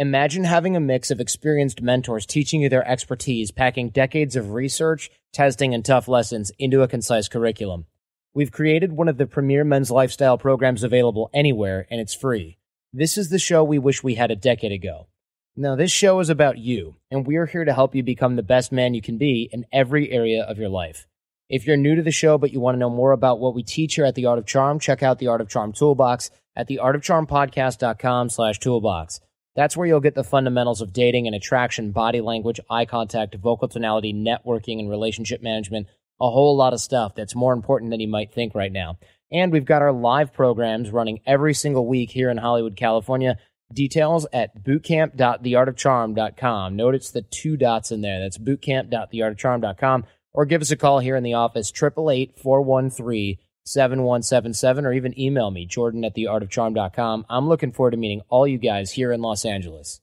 Imagine having a mix of experienced mentors teaching you their expertise, packing decades of research, testing, and tough lessons into a concise curriculum. We've created one of the premier men's lifestyle programs available anywhere, and it's free. This is the show we wish we had a decade ago. Now, this show is about you, and we're here to help you become the best man you can be in every area of your life. If you're new to the show but you want to know more about what we teach here at The Art of Charm, check out The Art of Charm Toolbox at theartofcharmpodcast.com slash toolbox. That's where you'll get the fundamentals of dating and attraction, body language, eye contact, vocal tonality, networking, and relationship management. A whole lot of stuff that's more important than you might think right now. And we've got our live programs running every single week here in Hollywood, California. Details at bootcamp.theartofcharm.com. Notice the two dots in there. That's bootcamp.theartofcharm.com or give us a call here in the office, 888-413-7177, or even email me, jordan at theartofcharm.com. I'm looking forward to meeting all you guys here in Los Angeles.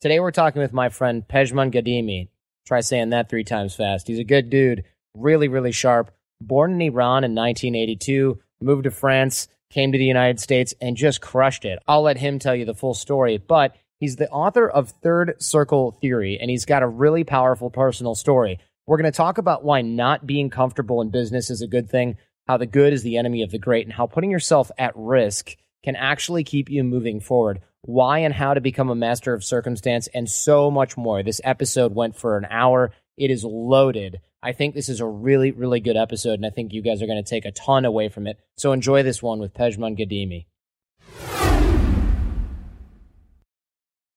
Today we're talking with my friend Pejman Ghadimi. Try saying that three times fast. He's a good dude, really, really sharp. Born in Iran in 1982, moved to France, came to the United States, and just crushed it. I'll let him tell you the full story, but he's the author of Third Circle Theory, and he's got a really powerful personal story. We're going to talk about why not being comfortable in business is a good thing, how the good is the enemy of the great, and how putting yourself at risk can actually keep you moving forward. Why and how to become a master of circumstance, and so much more. This episode went for an hour. It is loaded. I think this is a really, really good episode, and I think you guys are going to take a ton away from it. So enjoy this one with Pejman Ghadimi.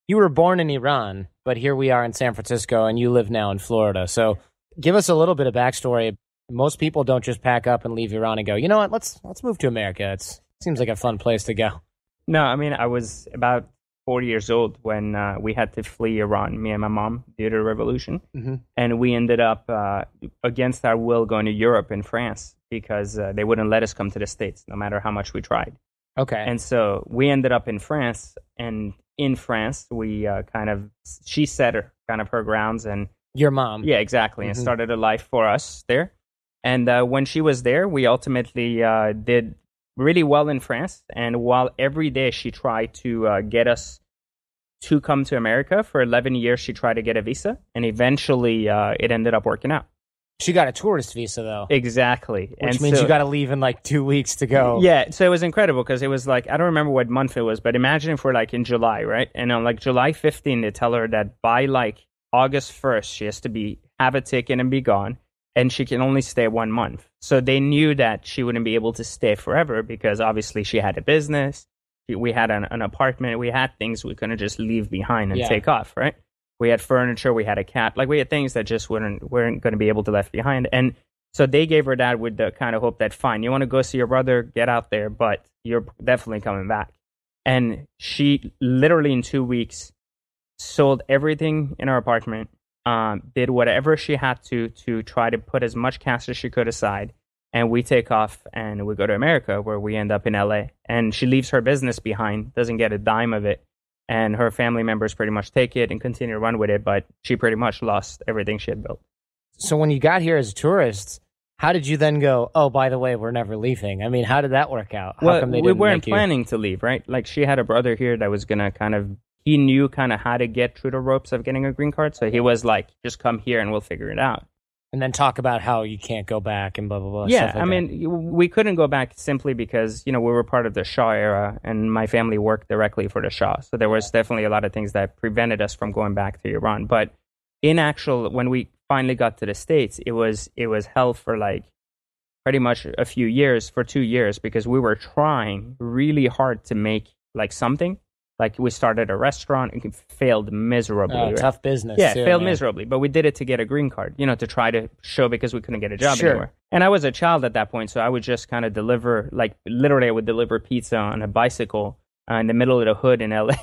You were born in Iran, but here we are in San Francisco, and you live now in Florida. So Give us a little bit of backstory. Most people don't just pack up and leave Iran and go, you know what, let's let's move to America. It seems like a fun place to go. No, I mean, I was about 40 years old when uh, we had to flee Iran, me and my mom, due to the revolution. Mm-hmm. And we ended up, uh, against our will, going to Europe and France because uh, they wouldn't let us come to the States, no matter how much we tried. Okay. And so we ended up in France. And in France, we uh, kind of, she set her, kind of her grounds and your mom. Yeah, exactly. Mm-hmm. And started a life for us there. And uh, when she was there, we ultimately uh, did really well in France. And while every day she tried to uh, get us to come to America, for 11 years she tried to get a visa. And eventually uh, it ended up working out. She got a tourist visa though. Exactly. Which and means so, you got to leave in like two weeks to go. Yeah. So it was incredible because it was like, I don't remember what month it was, but imagine if we're like in July, right? And on like July 15, they tell her that by like August 1st, she has to be have a ticket and be gone, and she can only stay one month. So they knew that she wouldn't be able to stay forever because obviously she had a business, we had an, an apartment, we had things we couldn't just leave behind and yeah. take off, right? We had furniture, we had a cat, like we had things that just weren't weren't going to be able to left behind, and so they gave her that with the kind of hope that fine, you want to go see your brother, get out there, but you're definitely coming back. And she literally in two weeks sold everything in our apartment, um, did whatever she had to to try to put as much cash as she could aside. And we take off and we go to America where we end up in LA. And she leaves her business behind, doesn't get a dime of it. And her family members pretty much take it and continue to run with it. But she pretty much lost everything she had built. So when you got here as tourists, how did you then go? Oh, by the way, we're never leaving. I mean, how did that work out? How well, we weren't planning to leave, right? Like she had a brother here that was gonna kind of he knew kind of how to get through the ropes of getting a green card. So he was like, just come here and we'll figure it out. And then talk about how you can't go back and blah, blah, blah. Yeah. like I mean, we couldn't go back simply because, you know, we were part of the Shah era and my family worked directly for the Shah. So there was definitely a lot of things that prevented us from going back to Iran. But in actual, when we finally got to the States, it was, it was hell for like pretty much a few years, for two years, because we were trying really hard to make like something like we started a restaurant and failed miserably. Oh, right? Tough business. Yeah, too, failed man. miserably. But we did it to get a green card, you know, to try to show because we couldn't get a job sure. anywhere. And I was a child at that point, so I would just kind of deliver, like literally, I would deliver pizza on a bicycle uh, in the middle of the hood in LA.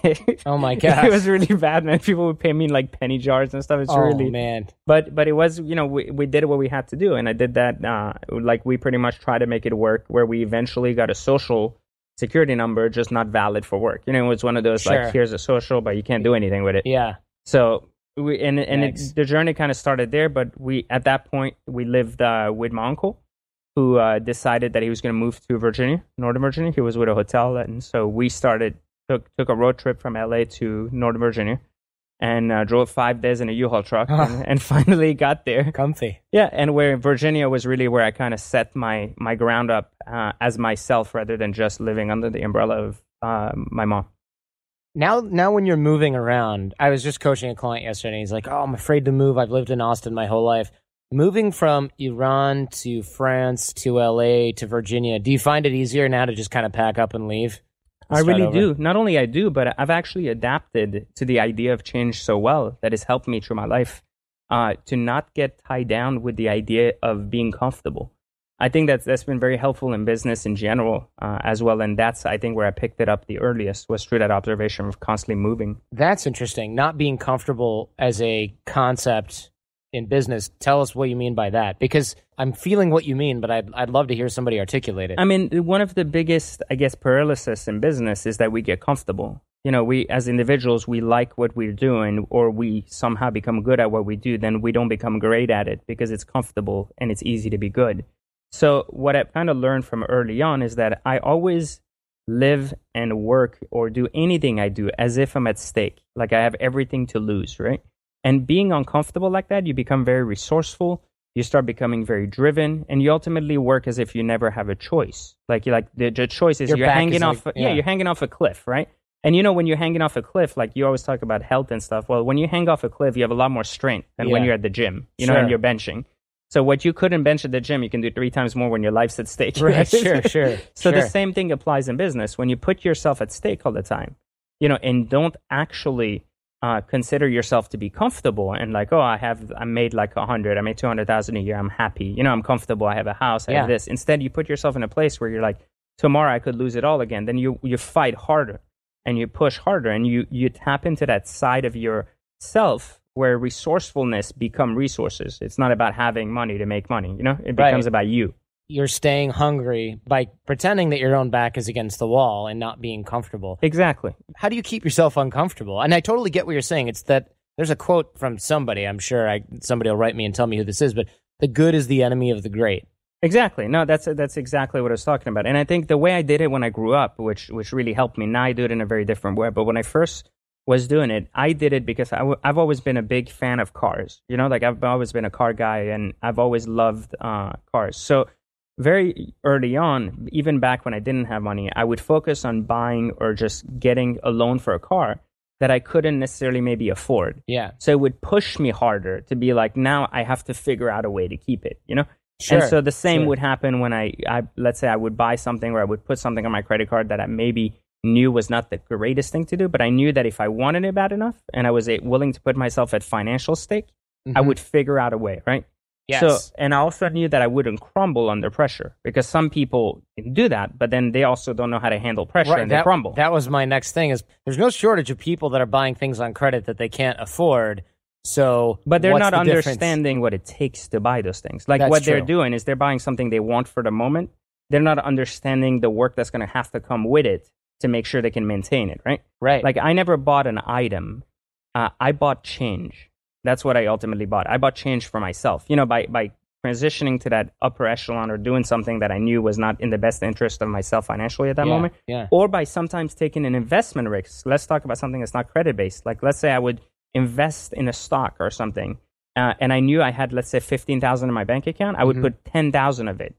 Oh my god. it was really bad, man. People would pay me in like penny jars and stuff. It's oh really man. but but it was you know we, we did what we had to do and i did that uh, like we pretty much tried to make it work where we eventually got a social security number just not valid for work. You know it was one of those Sure. like here's a social but you can't do anything with it. Yeah. so we and and it, the journey kind of started there but we at that point we lived uh, with my uncle who uh, decided that he was going to move to virginia northern virginia. He was with a hotel and so we started took took a road trip from la to northern virginia and uh, drove five days in a U-Haul truck and, and finally got there. Comfy. Yeah, and where Virginia was really where I kind of set my my ground up uh, as myself rather than just living under the umbrella of uh, my mom. Now, now when you're moving around, I was just coaching a client yesterday. He's like, "Oh, I'm afraid to move. I've lived in Austin my whole life. Moving from Iran to France to LA to Virginia. Do you find it easier now to just kind of pack up and leave? I really over? do. Not only I do, but I've actually adapted to the idea of change so well that has helped me through my life uh, to not get tied down with the idea of being comfortable. I think that's that's been very helpful in business in general uh, as well, and that's I think where I picked it up the earliest was through that observation of constantly moving. That's interesting. Not being comfortable as a concept in business. Tell us what you mean by that, because I'm feeling what you mean, but I'd I'd love to hear somebody articulate it. I mean, one of the biggest, I guess, paralysis in business is that we get comfortable. You know, we as individuals, we like what we're doing, or we somehow become good at what we do. Then we don't become great at it because it's comfortable and it's easy to be good. So, what I've kind of learned from early on is that I always live and work or do anything I do as if I'm at stake, like I have everything to lose, right? And being uncomfortable like that, you become very resourceful. You start becoming very driven, and you ultimately work as if you never have a choice. Like you like the, the choice is Your you're hanging is off. like- yeah, yeah. you're hanging off a cliff, right? And you know when you're hanging off a cliff, like you always talk about health and stuff. Well, when you hang off a cliff, you have a lot more strength than when you're at the gym. You know, and you're benching. So what you couldn't bench at the gym, you can do three times more when your life's at stake. Right, sure, sure, so the same thing applies in business. When you put yourself at stake all the time, you know, and don't actually uh, consider yourself to be comfortable and like, oh, I have, I made like a hundred, I made two hundred thousand a year, I'm happy. You know, I'm comfortable. I have a house. I Yeah. have this. Instead, you put yourself in a place where you're like, tomorrow I could lose it all again. Then you you fight harder and you push harder and you you tap into that side of yourself where resourcefulness become resources. It's not about having money to make money. You know, it Right. becomes about you. You're staying hungry by pretending that your own back is against the wall and not being comfortable. Exactly. How do you keep yourself uncomfortable? And I totally get what you're saying. It's that there's a quote from somebody. I'm sure I, somebody will write me and tell me who this is, but the good is the enemy of the great. Exactly. No, that's that's exactly what I was talking about. And I think the way I did it when I grew up, which which really helped me. Now I do it in a very different way. But when I first was doing it, I did it because I w- I've always been a big fan of cars. You know, like I've always been a car guy, and I've always loved uh, cars. So very early on, even back when I didn't have money, I would focus on buying or just getting a loan for a car that I couldn't necessarily maybe afford. Yeah. So it would push me harder to be like, now I have to figure out a way to keep it, you know? Sure. And so the same sure. would happen when I, I, let's say I would buy something or I would put something on my credit card that I maybe knew was not the greatest thing to do, but I knew that if I wanted it bad enough and I was willing to put myself at financial stake, I Mhm. would figure out a way, right? Yes. So, and I also knew that I wouldn't crumble under pressure because some people can do that, but then they also don't know how to handle pressure and they crumble. That was my next thing. Is there's no shortage of people that are buying things on credit that they can't afford. So, But they're not the difference? understanding what it takes to buy those things. Like That's what they're doing is they're buying something they want for the moment. They're not understanding the work that's going to have to come with it to make sure they can maintain it, right? Right. Like I never bought an item. Uh, I bought change. That's what I ultimately bought. I bought change for myself. You know, by by transitioning to that upper echelon or doing something that I knew was not in the best interest of myself financially at that Yeah, moment, yeah. or by sometimes taking an investment risk. Let's talk about something that's not credit based. Like let's say I would invest in a stock or something, uh, and I knew I had let's say fifteen thousand in my bank account. I would Mhm. put ten thousand of it,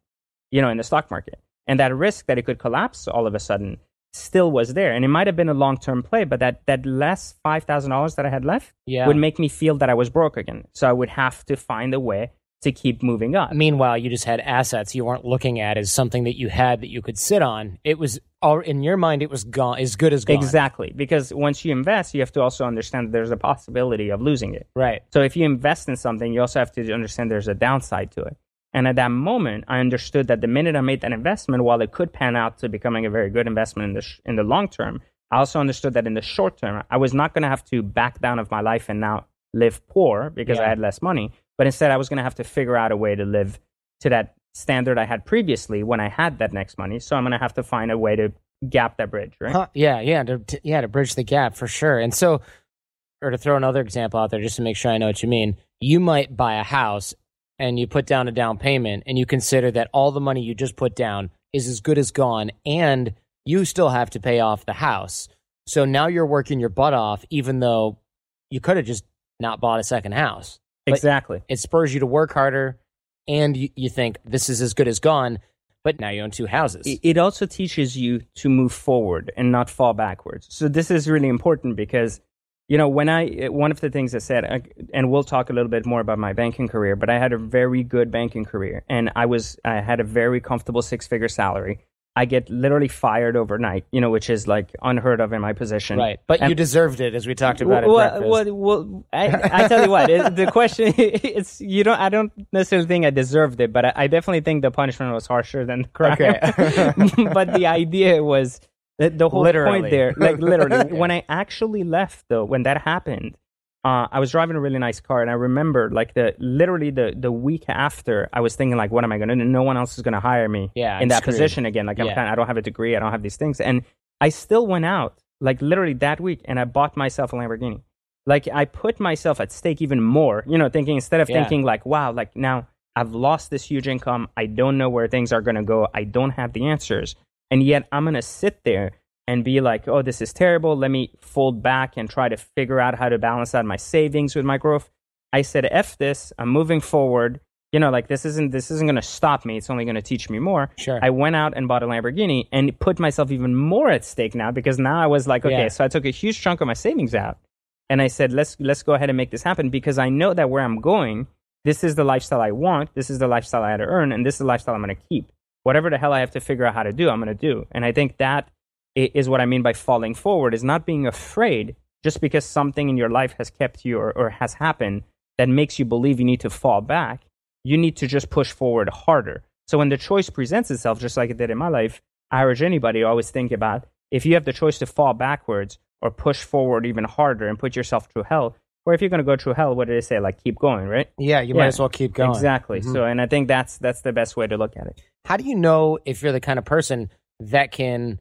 you know, in the stock market, and that risk that it could collapse all of a sudden still was there, and it might have been a long term play, but that that last five thousand dollars that I had left Yeah. would make me feel that I was broke again. So I would have to find a way to keep moving up. Meanwhile, you just had assets you weren't looking at as something that you had that you could sit on. It was all in your mind. It was gone, as good as gone. Exactly, because once you invest, you have to also understand that there's a possibility of losing it. Right. So if you invest in something, you also have to understand there's a downside to it. And at that moment, I understood that the minute I made that investment, while it could pan out to becoming a very good investment in the sh- in the long term, I also understood that in the short term, I was not going to have to back down of my life and now live poor because Yeah. I had less money, but instead I was going to have to figure out a way to live to that standard I had previously when I had that next money. So I'm going to have to find a way to gap that bridge, right? Huh, yeah, yeah, to, to- yeah, to bridge the gap for sure. And so, or to throw another example out there, just to make sure I know what you mean, you might buy a house and you put down a down payment, and you consider that all the money you just put down is as good as gone, and you still have to pay off the house. So now you're working your butt off, even though you could have just not bought a second house. But- Exactly. It spurs you to work harder, and you, you think this is as good as gone, but now you own two houses. It- It also teaches you to move forward and not fall backwards. So this is really important because, you know, when I one of the things I said, and we'll talk a little bit more about my banking career, but I had a very good banking career, and I was I had a very comfortable six figure salary. I get literally fired overnight, you know, which is like unheard of in my position. Right, but And- you deserved it, as we talked about well, breakfast. well, well, I, I tell you what, it, the question it's you don't. I don't necessarily think I deserved it, but I, I definitely think the punishment was harsher than the crime. Okay. but the idea was the, the whole Literally. point there, like literally, when I actually left though, when that happened, uh, I was driving a really nice car, and I remember like the literally the the week after, I was thinking like, what am I going to do? No one else is going to hire me Yeah, in that screwed. position again. Like I'm Yeah. kind of, I don't have a degree, I don't have these things, and I still went out like literally that week, and I bought myself a Lamborghini. Like I put myself at stake even more, you know, thinking instead of Yeah. thinking like, wow, like now I've lost this huge income, I don't know where things are going to go, I don't have the answers, and yet I'm going to sit there and be like, oh, this is terrible. Let me fold back and try to figure out how to balance out my savings with my growth. I said, F this. I'm moving forward. You know, like this isn't this isn't going to stop me. It's only going to teach me more. Sure. I went out and bought a Lamborghini and put myself even more at stake now because now I was like, okay, Yeah. so I took a huge chunk of my savings out and I said, let's let's go ahead and make this happen because I know that where I'm going, this is the lifestyle I want. This is the lifestyle I had to earn, and this is the lifestyle I'm going to keep. Whatever the hell I have to figure out how to do, I'm going to do. And I think that is what I mean by falling forward is not being afraid just because something in your life has kept you or, or has happened that makes you believe you need to fall back. You need to just push forward harder. So when the choice presents itself, just like it did in my life, I urge anybody always think about if you have the choice to fall backwards or push forward even harder and put yourself through hell, or if you're going to go through hell, what do they say? Like keep going, right? yeah, you might as well keep going. Exactly. Mhm. So, and I think that's that's the best way to look at it. How do you know if you're the kind of person that can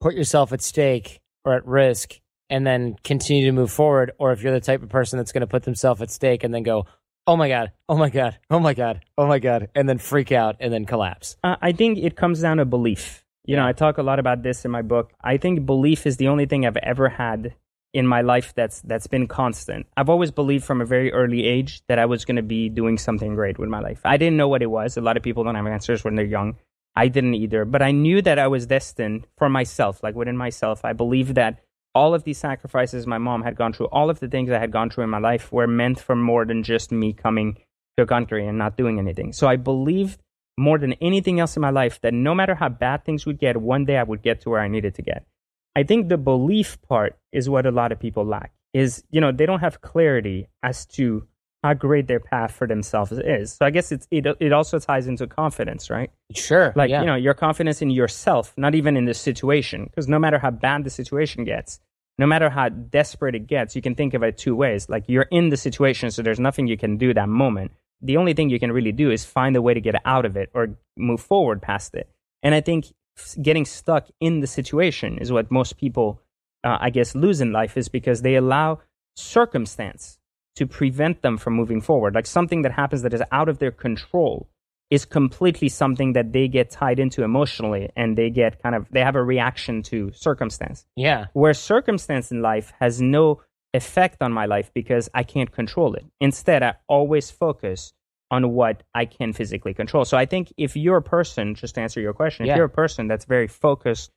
put yourself at stake or at risk and then continue to move forward, or if you're the type of person that's going to put themselves at stake and then go, "Oh my god, oh my god, oh my god, oh my god," and then freak out and then collapse? Uh, I think it comes down to belief. You know, I talk a lot about this in my book. I think belief is the only thing I've ever had in my life that's that's been constant. I've always believed from a very early age that I was going to be doing something great with my life. I didn't know what it was. A lot of people don't have answers when they're young. I didn't either, but I knew that I was destined for myself, like within myself. I believed that all of these sacrifices my mom had gone through, all of the things I had gone through in my life were meant for more than just me coming to a country and not doing anything. So I believed more than anything else in my life that no matter how bad things would get, one day I would get to where I needed to get. I think the belief part is what a lot of people lack. Is you know they don't have clarity as to how great their path for themselves is. So I guess it's it it also ties into confidence, right? Sure, Like yeah. you know your confidence in yourself, not even in the situation, because no matter how bad the situation gets, no matter how desperate it gets, you can think of it two ways. Like you're in the situation, so there's nothing you can do that moment. The only thing you can really do is find a way to get out of it or move forward past it. And I think getting stuck in the situation is what most people, uh, I guess, lose in life is because they allow circumstance to prevent them from moving forward. Like something that happens that is out of their control is completely something that they get tied into emotionally and they get kind of, they have a reaction to circumstance yeah, where circumstance in life has no effect on my life because I can't control it. Instead, I always focus on what I can physically control. So I think if you're a person, just to answer your question, Yeah. if you're a person that's very focused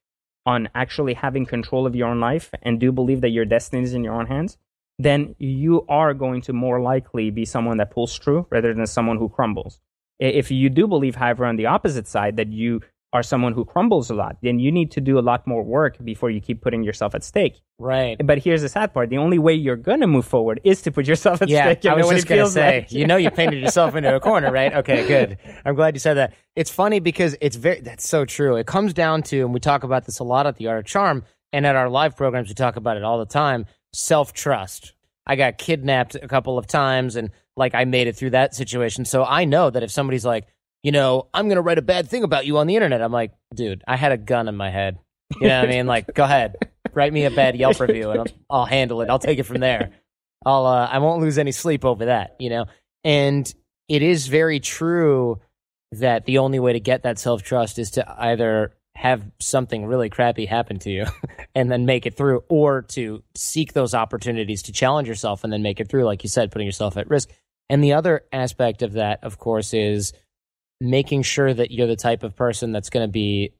on actually having control of your own life and do believe that your destiny is in your own hands, then you are going to more likely be someone that pulls through rather than someone who crumbles. If you do believe, however, on the opposite side, that you are someone who crumbles a lot, then you need to do a lot more work before you keep putting yourself at stake. right. But here's the sad part: the only way you're gonna move forward is to put yourself at Yeah, stake. you I was just gonna say, like- you know, you painted yourself into a corner, right? Okay, good. I'm glad you said that. It's funny because it's very that's so true. It comes down to, and we talk about this a lot at the Art of Charm. And at our live programs, we talk about it all the time self trust. I got kidnapped a couple of times and like I made it through that situation. So I know that if somebody's like, you know, I'm going to write a bad thing about you on the internet, I'm like, dude, I had a gun in my head. You know what I mean? Like, go ahead, write me a bad Yelp review and I'll, I'll handle it. I'll take it from there. I'll, uh, I won't lose any sleep over that, you know? And it is very true that the only way to get that self trust is to either have something really crappy happen to you and then make it through, or to seek those opportunities to challenge yourself and then make it through, like you said, putting yourself at risk. And the other aspect of that, of course, is making sure that you're the type of person that's going to be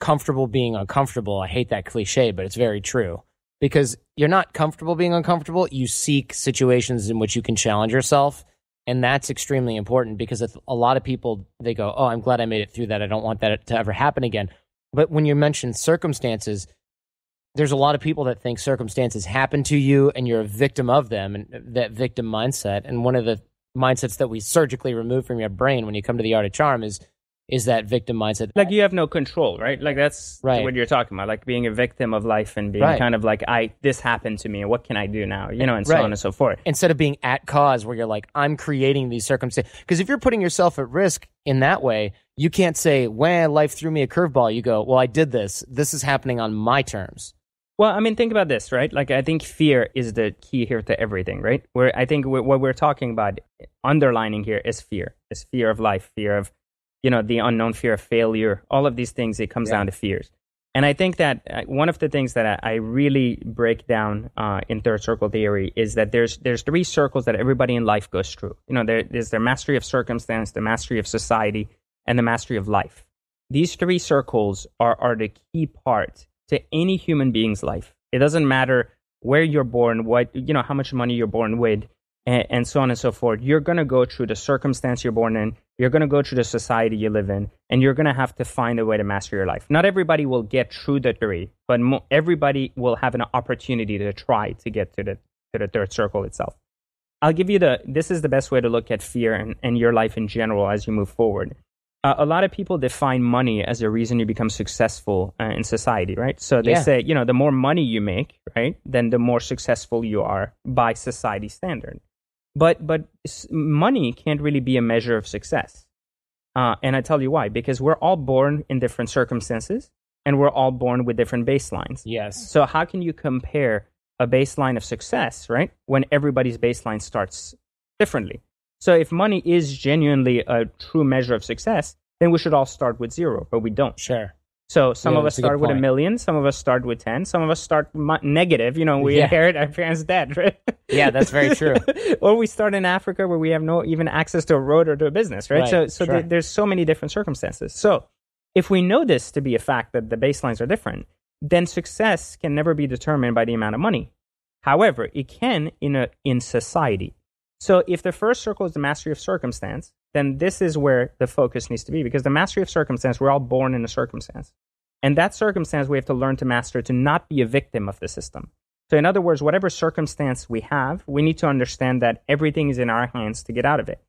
comfortable being uncomfortable. I hate that cliche, but it's very true because you're not comfortable being uncomfortable. You seek situations in which you can challenge yourself. And that's extremely important because a lot of people, they go, Oh, I'm glad I made it through that. I don't want that to ever happen again. But when you mention circumstances, there's a lot of people that think circumstances happen to you and you're a victim of them and that victim mindset. And one of the mindsets that we surgically remove from your brain when you come to the art of charm is is that victim mindset. Like you have no control, right? Like that's right. what you're talking about, like being a victim of life and being right. kind of like, I this happened to me, and what can I do now? You know, and so right. on and so forth. Instead of being at cause, where you're like, I'm creating these circumstances. Because if you're putting yourself at risk in that way, you can't say, "When life threw me a curveball." You go, "Well, I did this. This is happening on my terms." Well, I mean, think about this, right? Like, I think fear is the key here to everything, right? Where I think what we're talking about, underlining here, is fear. Is fear of life, fear of, you know, the unknown, fear of failure. All of these things, it comes yeah. down to fears. And I think that uh, one of the things that I really break down uh, in third circle theory is that there's there's three circles that everybody in life goes through. You know, there, there's the mastery of circumstance, the mastery of society, and the mastery of life. These three circles are are the key part to any human being's life. It doesn't matter where you're born, what you know, how much money you're born with, and, and so on and so forth. You're to go through the circumstance you're born in. You're to go through the society you live in, and you're to have to find a way to master your life. Not everybody will get through the three, but mo- everybody will have an opportunity to try to get to the to the third circle itself. I'll give you the. This is the best way to look at fear and, and your life in general as you move forward uh, a lot of people define money as a reason you become successful uh, in society, right? So they Yeah. say, you know, the more money you make, right, then the more successful you are by society standard. But but money can't really be a measure of success. Uh, and I tell you why, because we're all born in different circumstances, and we're all born with different baselines. Yes. So how can you compare a baseline of success, right, when everybody's baseline starts differently? So if money is genuinely a true measure of success, then we should all start with zero, but we don't. Sure. So some Yeah, of us that's a start with a million, some of us start with 10, some of us start negative, you know, we Yeah. inherit our parents' debt, right? Yeah, that's very true. or we start in Africa where we have no even access to a road or to a business, right? Right, So so sure. there- there's so many different circumstances. So if we know this to be a fact that the baselines are different, then success can never be determined by the amount of money. However, it can in a in society. So if the first circle is the mastery of circumstance, then this is where the focus needs to be because the mastery of circumstance, we're all born in a circumstance. And that circumstance we have to learn to master to not be a victim of the system. So in other words, whatever circumstance we have, we need to understand that everything is in our hands to get out of it.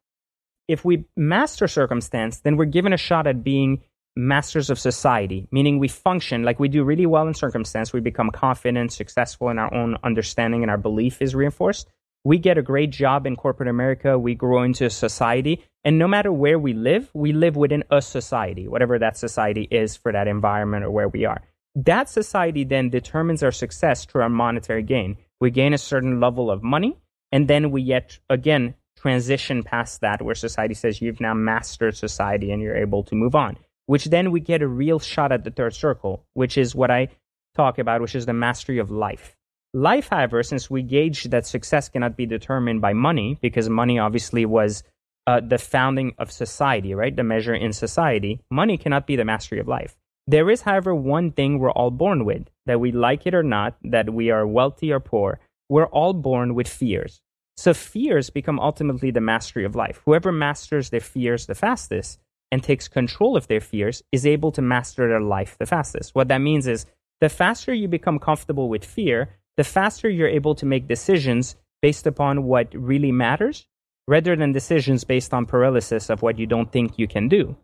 If we master circumstance, then we're given a shot at being masters of society, meaning we function like we do really well in circumstance. We become confident, successful in our own understanding, and our belief is reinforced. We get a great job in corporate America. We grow into a society. And no matter where we live, we live within a society, whatever that society is for that environment or where we are. That society then determines our success through our monetary gain. We gain a certain level of money, and then we yet again transition past that where society says you've now mastered society and you're able to move on which then we get a real shot at the third circle, which is what I talk about, which is the mastery of life. Life, however, since we gauge that success cannot be determined by money, because money obviously was uh, the founding of society, right? The measure in society, money cannot be the mastery of life. There is, however, one thing we're all born with, that we like it or not, that we are wealthy or poor, we're all born with fears. So fears become ultimately the mastery of life. Whoever masters their fears the fastest and takes control of their fears is able to master their life the fastest. What that means is the faster you become comfortable with fear, the faster you're able to make decisions based upon what really matters rather than decisions based on paralysis of what you don't think you can do.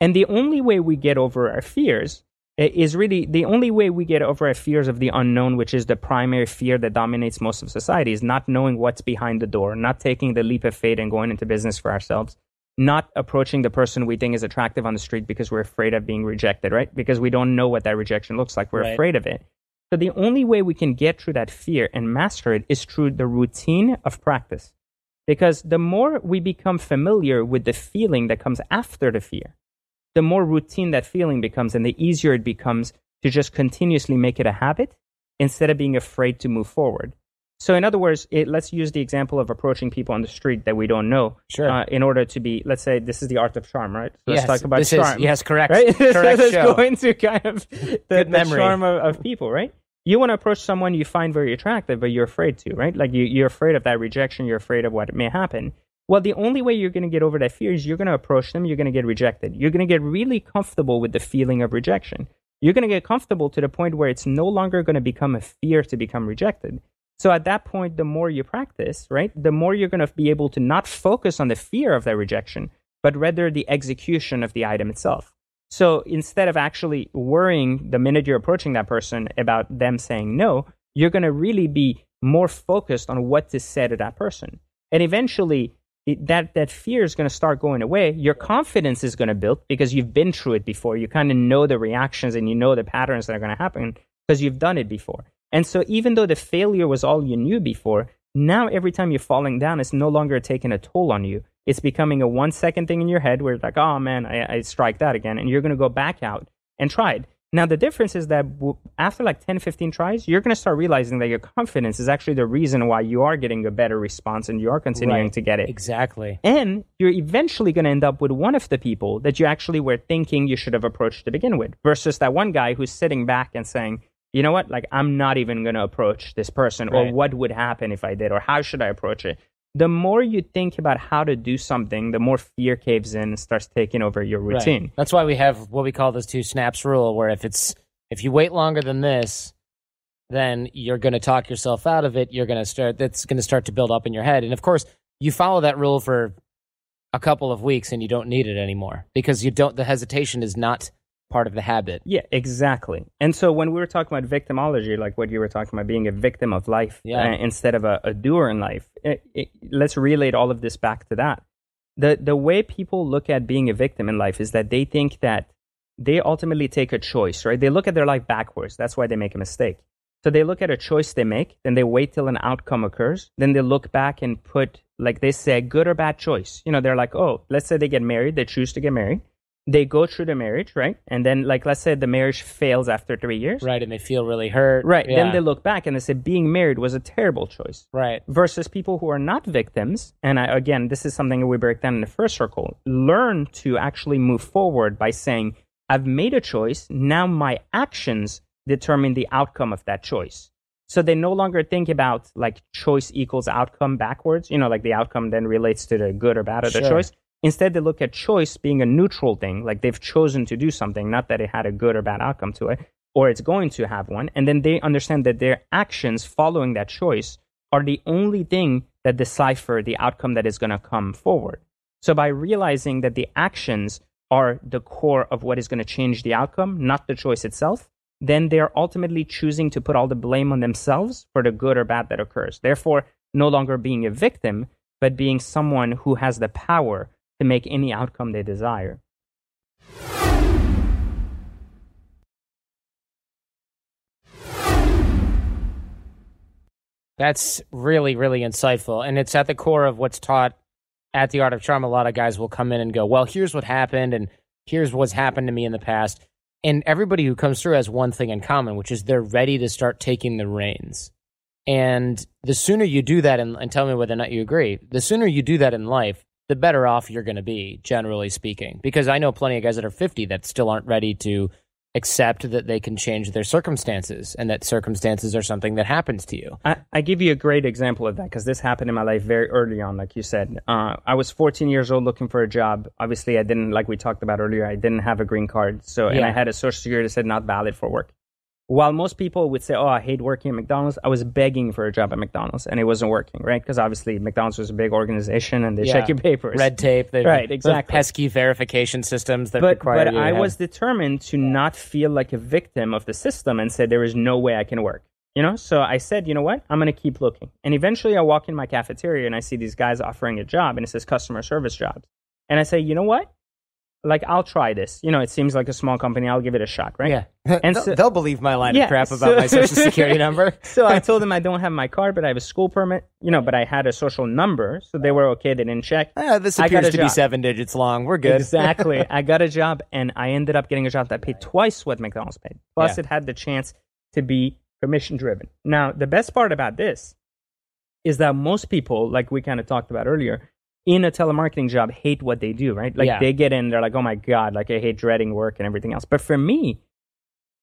And the only way we get over our fears eh, is really the only way we get over our fears of the unknown, which is the primary fear that dominates most of society, is not knowing what's behind the door, not taking the leap of faith and going into business for ourselves, not approaching the person we think is attractive on the street because we're afraid of being rejected, right? Because we don't know what that rejection looks like. We're Right. afraid of it. So the only way we can get through that fear and master it is through the routine of practice. Because the more we become familiar with the feeling that comes after the fear, the more routine that feeling becomes and the easier it becomes to just continuously make it a habit instead of being afraid to move forward. So, in other words, it, let's use the example of approaching people on the street that we don't know. Sure. Uh, in order to be, let's say, this is the art of charm, right? So let's talk about this charm. is yes, correct. right? So correct let's show. go into kind of the, the memory. charm of, of people, right? You want to approach someone you find very attractive, but you're afraid to, right? Like you, you're afraid of that rejection. You're afraid of what may happen. Well, the only way you're going to get over that fear is you're going to approach them. You're going to get rejected. You're going to get really comfortable with the feeling of rejection. You're going to get comfortable to the point where it's no longer going to become a fear to become rejected. So at that point, the more you practice, right, the more you're going to be able to not focus on the fear of that rejection, but rather the execution of the item itself. So instead of actually worrying the minute you're approaching that person about them saying no, you're going to really be more focused on what to say to that person. And eventually, it, that, that fear is going to start going away. Your confidence is going to build because you've been through it before. You kind of know the reactions and you know the patterns that are going to happen because you've done it before. And so, even though the failure was all you knew before, now every time you're falling down, it's no longer taking a toll on you. It's becoming a one second thing in your head where it's like, oh man, I, I strike that again. And you're going to go back out and try it. Now, the difference is that after like 10, 15 tries, you're going to start realizing that your confidence is actually the reason why you are getting a better response and you are continuing Right. to get it. Exactly. And you're eventually going to end up with one of the people that you actually were thinking you should have approached to begin with, versus that one guy who's sitting back and saying, you know what, like I'm not even going to approach this person, or what would happen if I did, or how should I approach it. The more you think about how to do something, the more fear caves in and starts taking over your Right. routine. That's why we have what we call this two snaps rule, where if it's if you wait longer than this, then you're going to talk yourself out of it. You're going to start. That's going to start to build up in your head, and of course, you follow that rule for a couple of weeks, and you don't need it anymore because you don't. The hesitation is not part of the habit. Yeah, exactly. And so when we were talking about victimology, like what you were talking about being a victim of life Yeah. uh, instead of a, a doer in life, it, it, let's relate all of this back to that. The, the way people look at being a victim in life is that they think that they ultimately take a choice, right? They look at their life backwards. That's why they make a mistake. So they look at a choice they make, then they wait till an outcome occurs, then they look back and put, like they say, good or bad choice. You know, they're like, oh, let's say they get married, they choose to get married. They go through the marriage, right? And then, like, let's say the marriage fails after three years. Right, and they feel really hurt. Right. Yeah. Then they look back and they say being married was a terrible choice. right. Versus people who are not victims, and I, again, this is something we break down in the first circle, learn to actually move forward by saying, I've made a choice. Now my actions determine the outcome of that choice. So they no longer think about like choice equals outcome backwards, you know, like the outcome then relates to the good or bad of the Sure. choice. Instead, they look at choice being a neutral thing, like they've chosen to do something, not that it had a good or bad outcome to it, or it's going to have one. And then they understand that their actions following that choice are the only thing that decipher the outcome that is going to come forward. So by realizing that the actions are the core of what is going to change the outcome, not the choice itself, then they're ultimately choosing to put all the blame on themselves for the good or bad that occurs. Therefore, no longer being a victim, but being someone who has the power to make any outcome they desire. That's really, really insightful. And it's at the core of what's taught at the Art of Charm. A lot of guys will come in and go, Well, here's what happened, and here's what's happened to me in the past. And everybody who comes through has one thing in common, which is they're ready to start taking the reins. And the sooner you do that, and, and tell me whether or not you agree, the sooner you do that in life, the better off you're going to be, generally speaking. Because I know plenty of guys that are 50 that still aren't ready to accept that they can change their circumstances and that circumstances are something that happens to you. I, I give you a great example of that because this happened in my life very early on, like you said. Uh, I was 14 years old looking for a job. Obviously, I didn't, like we talked about earlier, I didn't have a green card. So, and I had a social security that said not valid for work. While most people would say, "Oh, I hate working at McDonald's," I was begging for a job at McDonald's, and it wasn't working, right? Because obviously McDonald's was a big organization, and they Yeah. check your papers. Red tape, the, Right, exactly. pesky verification systems that but require but I have- was determined to not feel like a victim of the system, and said there is no way I can work. You know, so I said, you know what? I'm going to keep looking. And eventually, I walk in my cafeteria and I see these guys offering a job, and it says customer service jobs. And I say, you know what? Like, I'll try this. You know, it seems like a small company. I'll give it a shot, right? Yeah. And they'll, so- they'll believe my line Yeah, of crap so- about my social security number. so I told them I don't have my card, but I have a school permit. You know, but I had a social number, so they were okay. They didn't check. Ah, this appears to be seven digits long. We're good. Exactly. I got a job, and I ended up getting a job that paid twice what McDonald's paid. Plus, Yeah. it had the chance to be commission driven. Now, the best part about this is that most people, like we kind of talked about earlier, in a telemarketing job hate what they do, right? Like Yeah. they get in, they're like, oh my God, like I hate dreading work and everything else. But for me,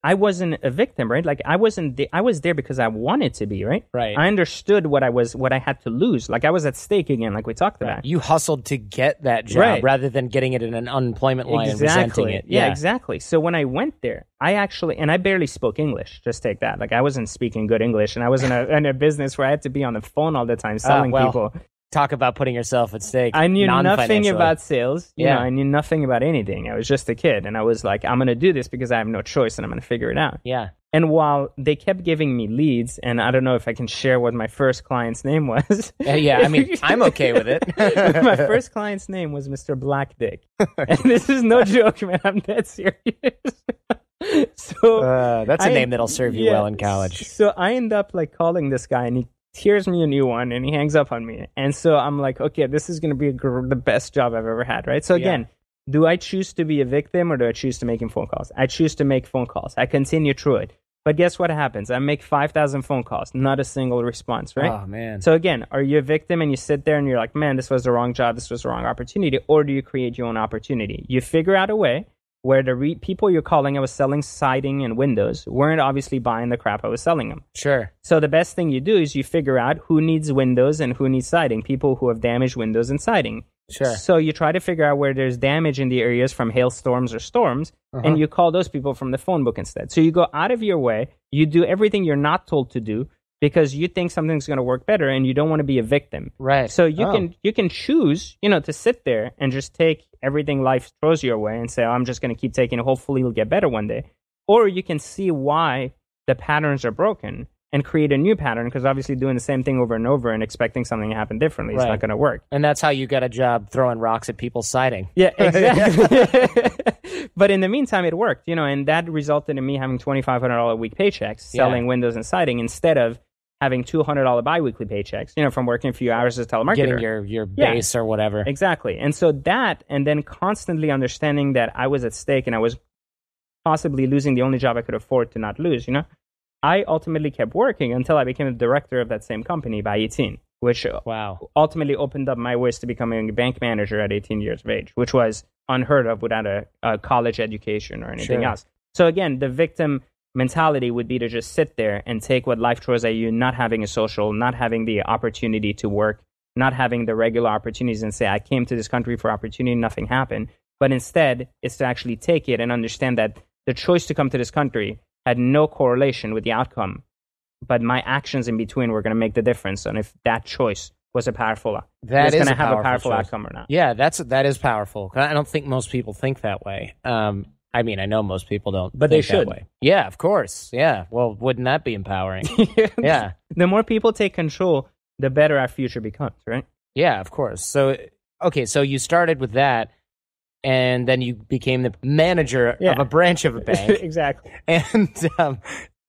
I wasn't a victim, right? Like I wasn't, the- I was there because I wanted to be, right? Right. I understood what I was, what I had to lose. Like I was at stake again, like we talked about. You hustled to get that job Right. rather than getting it in an unemployment line and resenting it. Yeah. exactly. So when I went there, I actually, and I barely spoke English. Just take that. Like I wasn't speaking good English, and I was in a, in a business where I had to be on the phone all the time ah, selling well, people. Talk about putting yourself at stake. I knew nothing about sales. You Yeah. know, I knew nothing about anything. I was just a kid, and I was like, I'm going to do this because I have no choice, and I'm going to figure it out. Yeah. And while they kept giving me leads, and I don't know if I can share what my first client's name was. Uh, yeah, I mean, I'm okay with it. my first client's name was Mr. Black Dick. and this is no joke, man. I'm dead serious. so Uh, that's a I- name that'll serve you yeah, well in college. So I end up like calling this guy, and he tears me a new one, and he hangs up on me. And so I'm like, okay, this is gonna be a gr- the best job I've ever had, right? So Yeah. again. Do I choose to be a victim or do I choose to making phone calls? I choose to make phone calls. I continue through it. But guess what happens? I make 5,000 phone calls, not a single response, right? Oh man. So again, are you a victim and you sit there and you're like, man, this was the wrong job, this was the wrong opportunity, or do you create your own opportunity? You figure out a way where the re- people you're calling, I was selling siding and windows, weren't obviously buying the crap I was selling them. sure. So the best thing you do is you figure out who needs windows and who needs siding, people who have damaged windows and siding. Sure. So you try to figure out where there's damage in the areas from hailstorms or storms, Uh-huh. and you call those people from the phone book instead. So you go out of your way, you do everything you're not told to do because you think something's going to work better, and you don't want to be a victim. Right. So you Oh. can you can choose, you know, to sit there and just take everything life throws your way and say, oh, "I'm just going to keep taking it. Hopefully, it'll get better one day." Or you can see why the patterns are broken and create a new pattern because obviously doing the same thing over and over and expecting something to happen differently is not going to work. And that's how you got a job throwing rocks at people's siding. Yeah, exactly. but in the meantime, it worked, you know, and that resulted in me having twenty five hundred dollar a week paychecks selling windows and siding instead of having two hundred dollar biweekly paychecks, you know, from working a few hours as a telemarketer. Getting your your Yeah. base or whatever. Exactly. And so that, and then constantly understanding that I was at stake and I was possibly losing the only job I could afford to not lose, you know, I ultimately kept working until I became the director of that same company by 18, which Wow. ultimately opened up my ways to becoming a bank manager at 18 years of age, which was unheard of without a, a college education or anything Sure. else. So again, the victim mentality would be to just sit there and take what life throws at you, not having a social, not having the opportunity to work, not having the regular opportunities and say, I came to this country for opportunity, nothing happened. But instead, it's to actually take it and understand that the choice to come to this country had no correlation with the outcome. But my actions in between were going to make the difference. And if that choice was a powerful, That is going to a have a powerful powerful choice. outcome or not. Yeah, that's that is powerful. I don't think most people think that way. Um, I mean, I know most people don't, But they should. way. Yeah, of course. Yeah. Well, wouldn't that be empowering? yeah. The more people take control, the better our future becomes, right? Yeah, of course. So, okay, so you started with that, and then you became the manager Yeah. of a branch of a bank. exactly. and um,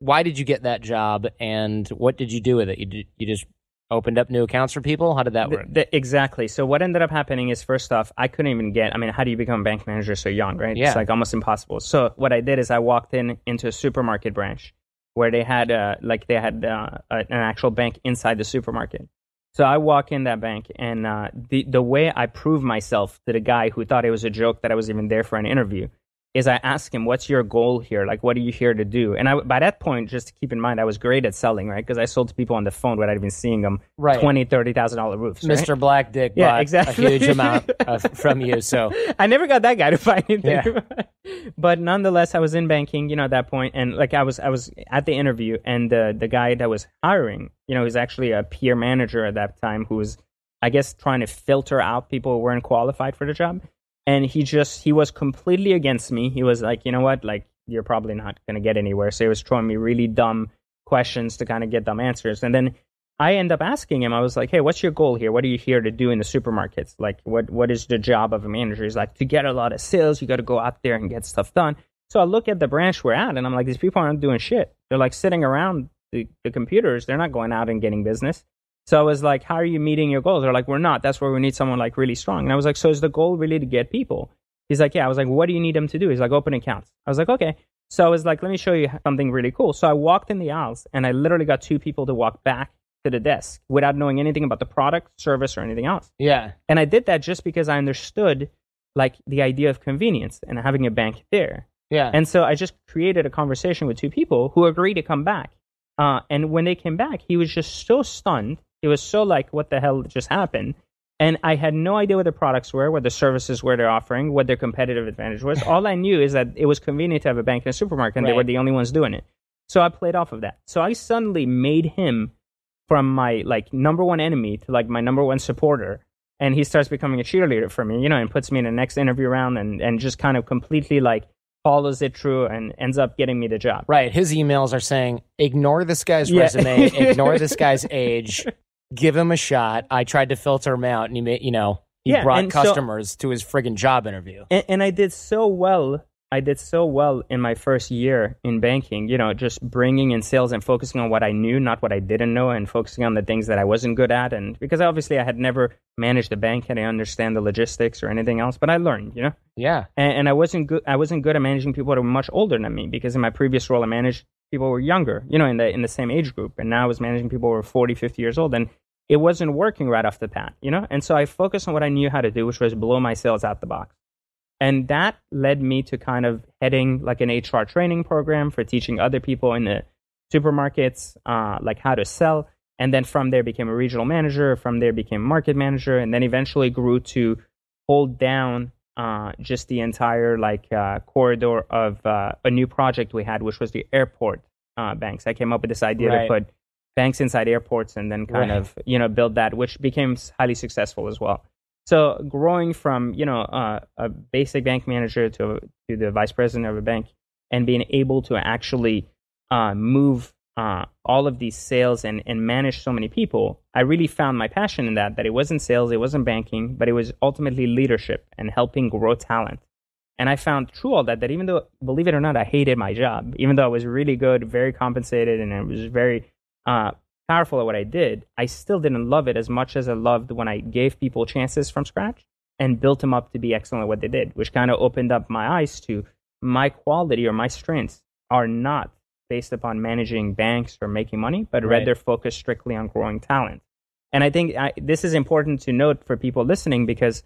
why did you get that job, and what did you do with it? You did, you just opened up new accounts for people. How did that work? the- exactly. So what ended up happening is first off, I couldn't even get. I mean, how do you become a bank manager so young, right? Yeah. It's like almost impossible. So what I did is I walked in into a supermarket branch where they had uh, like they had uh, an actual bank inside the supermarket. So I walk in that bank, and uh, the the way I proved myself to the guy who thought it was a joke that I was even there for an interview is I ask him, "What's your goal here? Like, what are you here to do?" And I, by that point, just to keep in mind, I was great at selling, right? Because I sold to people on the phone without even seeing them, Right. twenty, thirty thousand dollar roofs. right? Mr. Black Dick Yeah, bought exactly. a huge amount of, uh, from you. So I never got that guy to buy anything. Yeah. but nonetheless, I was in banking, you know, at that point, and like I was, I was at the interview, and the the guy that was hiring, you know, he's actually a peer manager at that time, who was, I guess, trying to filter out people who weren't qualified for the job, and he just he was completely against me. He was like, you know what, like you're probably not going to get anywhere. So he was throwing me really dumb questions to kind of get dumb answers, and then I end up asking him, I was like, hey, what's your goal here? What are you here to do in the supermarkets? Like, what what is the job of a manager? He's like, to get a lot of sales, you got to go out there and get stuff done. So I look at the branch we're at, and I'm like, these people aren't doing shit. They're like sitting around the, the computers. They're not going out and getting business. So I was like, how are you meeting your goals? They're like, we're not. That's where we need someone like really strong. And I was like, so is the goal really to get people? He's like, yeah. I was like, what do you need them to do? He's like, open accounts. I was like, okay. So I was like, let me show you something really cool. So I walked in the aisles and I literally got two people to walk back to the desk without knowing anything about the product, service, or anything else. yeah, And I did that just because I understood like the idea of convenience and having a bank there. yeah, And so I just created a conversation with two people who agreed to come back. Uh, and when they came back, he was just so stunned. He was so like, what the hell just happened? And I had no idea what the products were, what the services were they're offering, what their competitive advantage was. All I knew is that it was convenient to have a bank and a supermarket, and they were the only ones doing it. So I played off of that. So I suddenly made him from my like number one enemy to like my number one supporter. And he starts becoming a cheerleader for me, you know, and puts me in the next interview round and, and just kind of completely like follows it through and ends up getting me the job. right. His emails are saying, ignore this guy's Yeah. resume, ignore this guy's age, give him a shot. I tried to filter him out, and he made, you know, he Yeah, brought and so- customers to his friggin' job interview. and, and I did so well. I did so well in my first year in banking, you know, just bringing in sales and focusing on what I knew, not what I didn't know, and focusing on the things that I wasn't good at. And because obviously I had never managed a bank, and I understand the logistics or anything else, but I learned, you know, Yeah, and, and I wasn't good. I wasn't good at managing people that were much older than me because in my previous role, I managed people were younger, you know, in the in the same age group, and now I was managing people who were 40, 50 years old, and it wasn't working right off the bat, you know. And so I focused on what I knew how to do, which was blow my sales out the box. And that led me to kind of heading like an HR training program for teaching other people in the supermarkets uh, like how to sell. And then from there became a regional manager. From there became market manager, and then eventually grew to hold down uh, just the entire like uh, corridor of uh, a new project we had, which was the airport uh, banks. I came up with this idea Right. to put banks inside airports and then kind Right. of you know build that, which became highly successful as well. So growing from you know uh, a basic bank manager to to the vice president of a bank and being able to actually uh, move uh, all of these sales and, and manage so many people, I really found my passion in that. That it wasn't sales, it wasn't banking, but it was ultimately leadership and helping grow talent. And I found through all that that even though, believe it or not, I hated my job, even though I was really good, very compensated, and I was very uh, powerful at what I did, I still didn't love it as much as I loved when I gave people chances from scratch and built them up to be excellent at what they did, which kind of opened up my eyes to my quality or my strengths are not based upon managing banks or making money, but Right. rather focused strictly on growing talent. And I think I, this is important to note for people listening because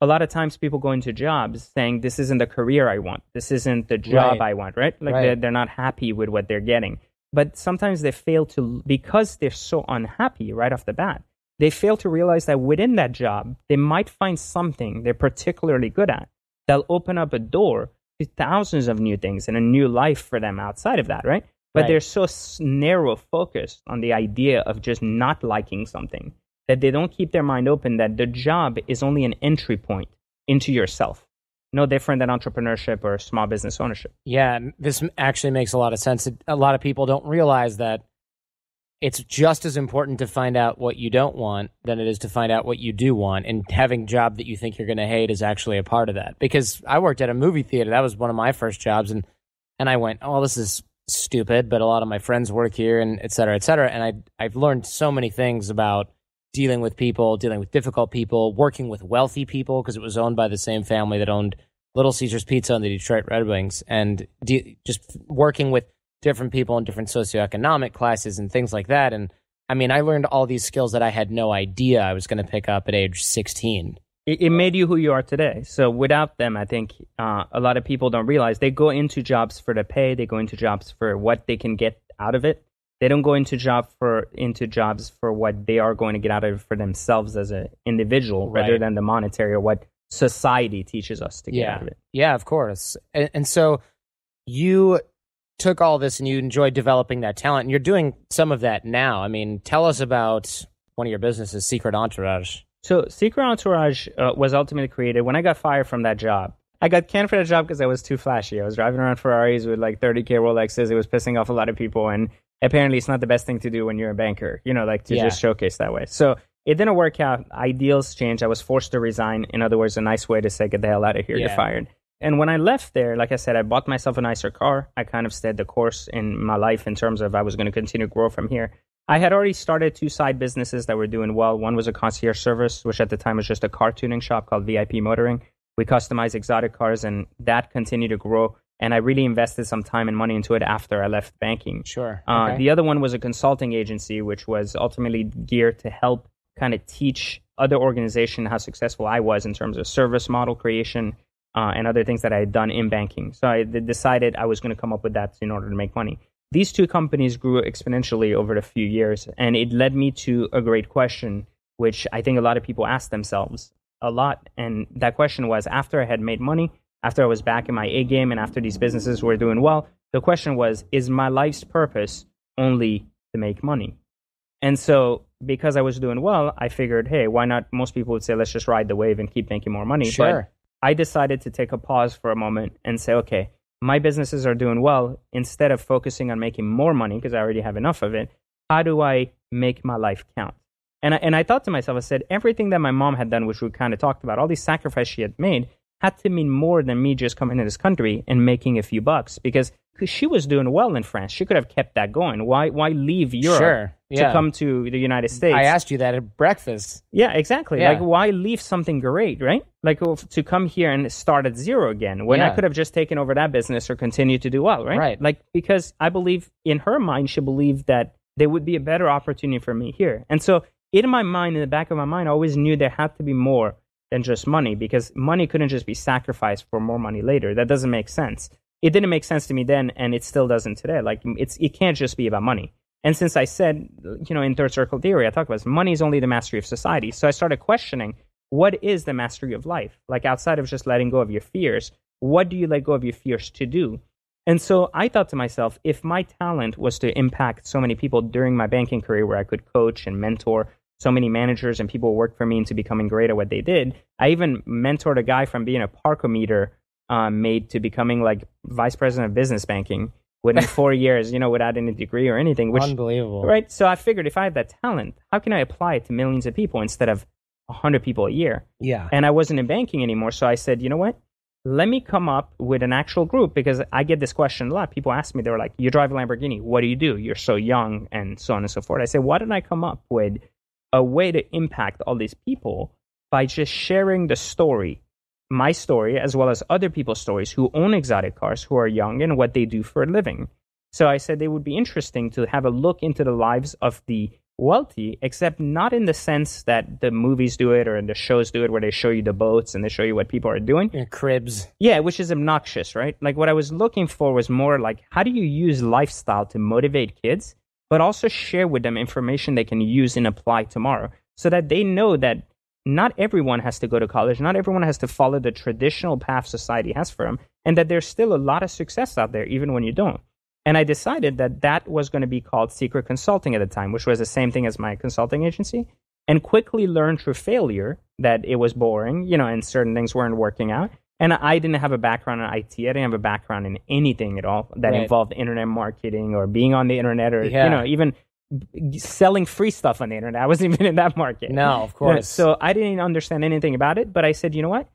a lot of times people go into jobs saying, This isn't the career I want. This isn't the job Right. I want, right? Like Right. They're, they're not happy with what they're getting. But sometimes they fail to, because they're so unhappy right off the bat, they fail to realize that within that job, they might find something they're particularly good at that'll open up a door thousands of new things and a new life for them outside of that, right? But Right. they're so narrow focused on the idea of just not liking something that they don't keep their mind open that the job is only an entry point into yourself. No different than entrepreneurship or small business ownership. Yeah, this actually makes a lot of sense. A lot of people don't realize that it's just as important to find out what you don't want than it is to find out what you do want. And having a job that you think you're going to hate is actually a part of that. Because I worked at a movie theater. That was one of my first jobs. And, and I went, oh, this is stupid, but a lot of my friends work here and et cetera, et cetera. And I, I've learned so many things about dealing with people, dealing with difficult people, working with wealthy people because it was owned by the same family that owned Little Caesars Pizza and the Detroit Red Wings, and de- just working with different people in different socioeconomic classes and things like that. And I mean, I learned all these skills that I had no idea I was going to pick up at age 16. it, it made you who you are today. So without them, I think uh, a lot of people don't realize they go into jobs for the pay. They go into jobs for what they can get out of it. They don't go into job for into jobs for what they are going to get out of it for themselves as an individual, Right. rather than the monetary or what society teaches us to get Yeah. out of it. Yeah, of course. And, and so you took all this and you enjoyed developing that talent, and you're doing some of that now. I mean, tell us about one of your businesses, Secret Entourage. So Secret Entourage uh, was ultimately created when I got fired from that job. I got canned for that job because I was too flashy. I was driving around Ferraris with like 30k Rolexes. It was pissing off a lot of people, and apparently, it's not the best thing to do when you're a banker. You know, like to Yeah. just showcase that way. So it didn't work out. Ideals changed. I was forced to resign. In other words, a nice way to say get the hell out of here. Yeah. You're fired. And when I left there, like I said, I bought myself a nicer car. I kind of stayed the course in my life in terms of I was going to continue to grow from here. I had already started two side businesses that were doing well. One was a concierge service, which at the time was just a car tuning shop called VIP Motoring. We customized exotic cars, and that continued to grow. And I really invested some time and money into it after I left banking. Sure. Uh, Okay. The other one was a consulting agency, which was ultimately geared to help kind of teach other organizations how successful I was in terms of service model creation uh, and other things that I had done in banking. So I decided I was going to come up with that in order to make money. These two companies grew exponentially over the few years, and it led me to a great question, which I think a lot of people ask themselves a lot. And that question was after I had made money, after I was back in my A game, and after these businesses were doing well, the question was, is my life's purpose only to make money? And so, because I was doing well, I figured, hey, why not? Most people would say, let's just ride the wave and keep making more money. But Sure. I decided to take a pause for a moment and say, okay, my businesses are doing well. Instead of focusing on making more money, because I already have enough of it, how do I make my life count? And I, and I thought to myself, I said, everything that my mom had done, which we kind of talked about, all these sacrifices she had made, had to mean more than me just coming to this country and making a few bucks because she was doing well in France. She could have kept that going. Why why leave Europe Sure. Yeah. to come to the United States? I asked you that at breakfast. Yeah, exactly. Yeah. Like, why leave something great, right? Like, to come here and start at zero again when I could have just taken over that business or continued to do well, right? Right. Like, because I believe in her mind, she believed that there would be a better opportunity for me here. And so, in my mind, in the back of my mind, I always knew there had to be more than just money because money couldn't just be sacrificed for more money later. That doesn't make sense. It didn't make sense to me then, and it still doesn't today. Like, it's it can't just be about money. And since I said, you know, in third circle theory, I talk about this, money is only the mastery of society. So I started questioning what is the mastery of life? Like outside of just letting go of your fears, what do you let go of your fears to do? And so I thought to myself, if my talent was to impact so many people during my banking career where I could coach and mentor so many managers and people who worked for me into becoming great at what they did, I even mentored a guy from being a parkometer uh, made to becoming like vice president of business banking within four years, you know, without any degree or anything, which Unbelievable. Right. So I figured if I have that talent, how can I apply it to millions of people instead of 100 people a year? Yeah. And I wasn't in banking anymore. So I said, you know what? Let me come up with an actual group because I get this question a lot. People ask me, they're like, you drive a Lamborghini. What do you do? You're so young and so on and so forth. I said, why don't I come up with a way to impact all these people by just sharing the story, my story, as well as other people's stories who own exotic cars, who are young, and what they do for a living. So I said it would be interesting to have a look into the lives of the wealthy, except not in the sense that the movies do it or the shows do it, where they show you the boats and they show you what people are doing. Your cribs. Yeah, which is obnoxious, right? Like what I was looking for was more like how do you use lifestyle to motivate kids, but also share with them information they can use and apply tomorrow so that they know that not everyone has to go to college, not everyone has to follow the traditional path society has for them, and that there's still a lot of success out there even when you don't. And I decided that that was going to be called secret consulting at the time, which was the same thing as my consulting agency, and quickly learned through failure that it was boring, you know, and certain things weren't working out. And I didn't have a background in IT. I didn't have a background in anything at all that Right. involved internet marketing or being on the internet or, Yeah. you know, even selling free stuff on the internet. I wasn't even in that market. No, of course. So I didn't understand anything about it, but I said, you know what?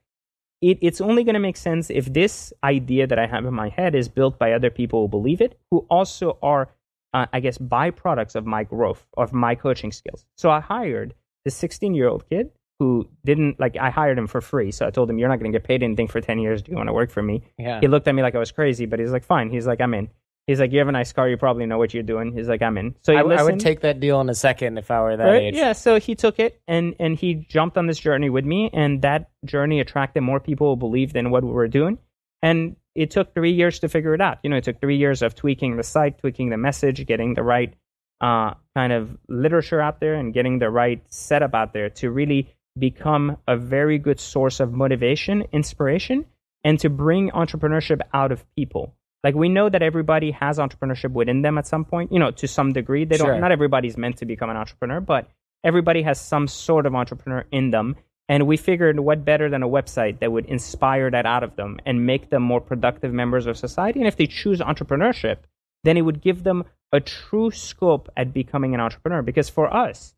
It, it's only going to make sense if this idea that I have in my head is built by other people who believe it, who also are, uh, I guess, byproducts of my growth, of my coaching skills. So I hired this 16 year old kid who didn't, like, I hired him for free. So I told him, You're not going to get paid anything for 10 years. Do you want to work for me? yeah. He looked at me like I was crazy, but he's like, Fine. He's like, I'm in. He's like, you have a nice car. You probably know what you're doing. He's like, I'm in. So I would take that deal in a second if I were that Right? age. Yeah, so he took it and and he jumped on this journey with me, and that journey attracted more people who believed in what we were doing. And it took three years to figure it out. You know, it took three years of tweaking the site, tweaking the message, getting the right uh, kind of literature out there, and getting the right setup out there to really become a very good source of motivation, inspiration, and to bring entrepreneurship out of people. Like we know that everybody has entrepreneurship within them at some point, you know, to some degree. They don't Sure. not everybody's meant to become an entrepreneur, but everybody has some sort of entrepreneur in them. And we figured what better than a website that would inspire that out of them and make them more productive members of society. And if they choose entrepreneurship, then it would give them a true scope at becoming an entrepreneur. Because for us,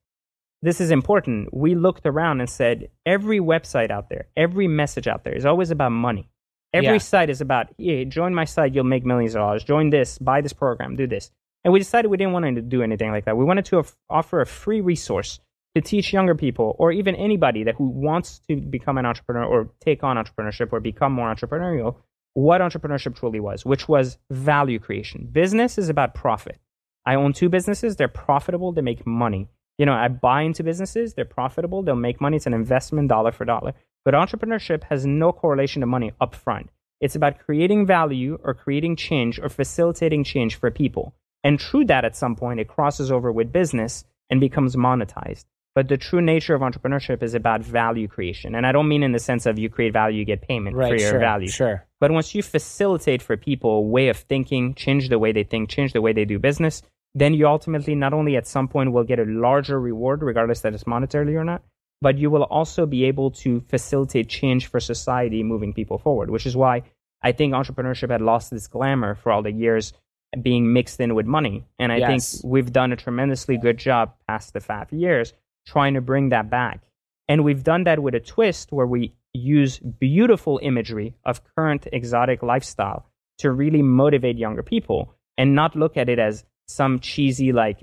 this is important. We looked around and said every website out there, every message out there is always about money. Every Yeah. site is about, hey, join my site, you'll make millions of dollars. Join this, buy this program, do this. And we decided we didn't want to do anything like that. We wanted to of- offer a free resource to teach younger people or even anybody that who wants to become an entrepreneur or take on entrepreneurship or become more entrepreneurial what entrepreneurship truly was, which was value creation. Business is about profit. I own two businesses, they're profitable, they make money. You know, I buy into businesses, they're profitable, they'll make money, it's an investment dollar for dollar. But entrepreneurship has no correlation to money upfront. It's about creating value or creating change or facilitating change for people. And through that, at some point, it crosses over with business and becomes monetized. But the true nature of entrepreneurship is about value creation. And I don't mean in the sense of you create value, you get payment Right, for your sure, value. sure. But once you facilitate for people a way of thinking, change the way they think, change the way they do business, then you ultimately not only at some point will get a larger reward, regardless that it's monetarily or not, but you will also be able to facilitate change for society, moving people forward, which is why I think entrepreneurship had lost its glamour for all the years being mixed in with money. And I Yes. think we've done a tremendously good job past the five years trying to bring that back. And we've done that with a twist where we use beautiful imagery of current exotic lifestyle to really motivate younger people and not look at it as some cheesy like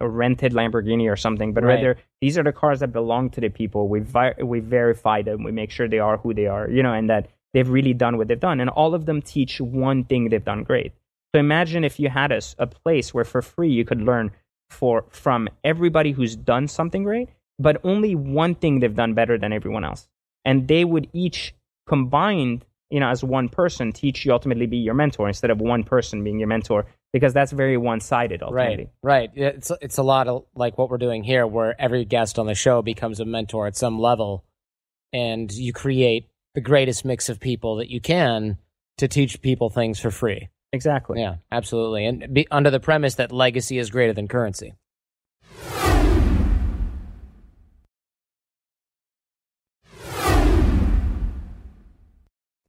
rented Lamborghini or something, but Right. rather these are the cars that belong to the people. We vi- we verify them. We make sure they are who they are, you know, and that they've really done what they've done. And all of them teach one thing they've done great. So imagine if you had a, a place where for free you could learn for from everybody who's done something great, but only one thing they've done better than everyone else. And they would each combined, you know, as one person teach you ultimately be your mentor instead of one person being your mentor because that's very one-sided ultimately. Right, right. It's it's a lot of like what we're doing here, where every guest on the show becomes a mentor at some level, and you create the greatest mix of people that you can to teach people things for free. Exactly. Yeah, absolutely, and be, under the premise that legacy is greater than currency.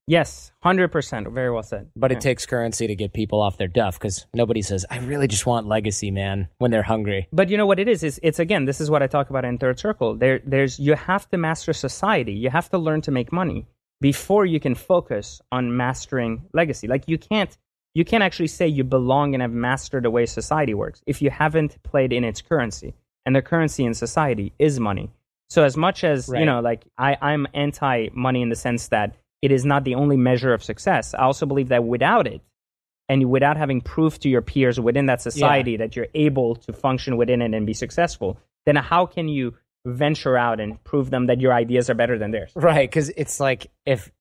Yes, 100%. Very well said. But it takes currency to get people off their duff because nobody says, "I really just want legacy, man." When they're hungry, But you know what it is? Is it's again, this is what I talk about in Third Circle. There, there's you have to master society. You have to learn to make money before you can focus on mastering legacy. Like you can't, you can't actually say you belong and have mastered the way society works if you haven't played in its currency. And the currency in society is money. So as much as Right. you know, like I, I'm anti money in the sense that it is not the only measure of success. I also believe that without it, and without having proof to your peers within that society that you're able to function within it and be successful, then how can you venture out and prove them that your ideas are better than theirs? right? Because it's like if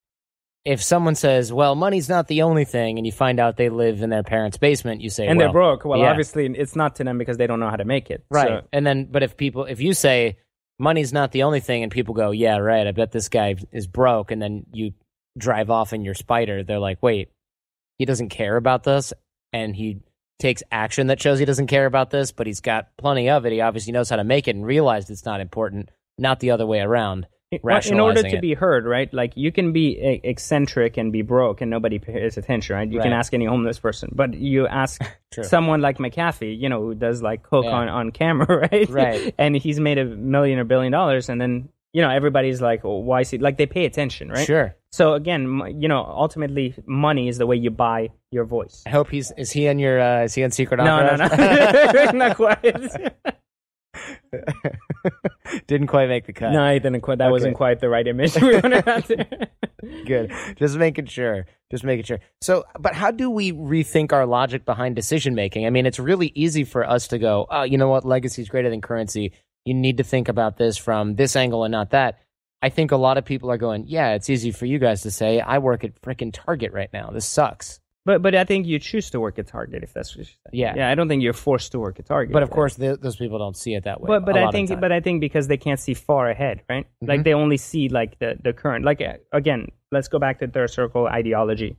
if someone says, "Well, money's not the only thing," and you find out they live in their parents' basement, you say, And well, they're broke. Well, yeah. obviously, it's not to them because they don't know how to make it. right? So- and then, but if people, if you say money's not the only thing, and people go, "Yeah, right," I bet this guy is broke, and then you drive off in your spider, they're like, "Wait, he doesn't care about this," and he takes action that shows he doesn't care about this, but he's got plenty of it. He obviously knows how to make it and realized it's not important, not the other way around. in order to it. be heard, right? Like you can be eccentric and be broke and nobody pays attention, right? You can ask any homeless person, but you ask someone like McAfee, you know, who does like coke Yeah. on, on camera, right? Right. and he's made a million or billion dollars, and then you know everybody's like, well, why is he like they pay attention, right? Sure. So again, m- you know, ultimately, money is the way you buy your voice. I hope he's is he on your uh, is he on Secret No, no, no, not quite. Didn't quite make the cut. no, I didn't quite. That Okay. wasn't quite the right image we wanted out there. Good. Just making sure. Just making sure. So, but how do we rethink our logic behind decision making? I mean, it's really easy for us to go, oh, you know what? Legacy is greater than currency. You need to think about this from this angle and not that. I think a lot of people are going, yeah, it's easy for you guys to say. I work at freaking Target right now. This sucks. But but I think you choose to work at Target if that's what you say. Yeah. Yeah, I don't think you're forced to work at Target. But of course, th- those people don't see it that way. But but I think but I think because they can't see far ahead, right? Mhm. Like they only see like the the current. Like again, let's go back to third circle ideology.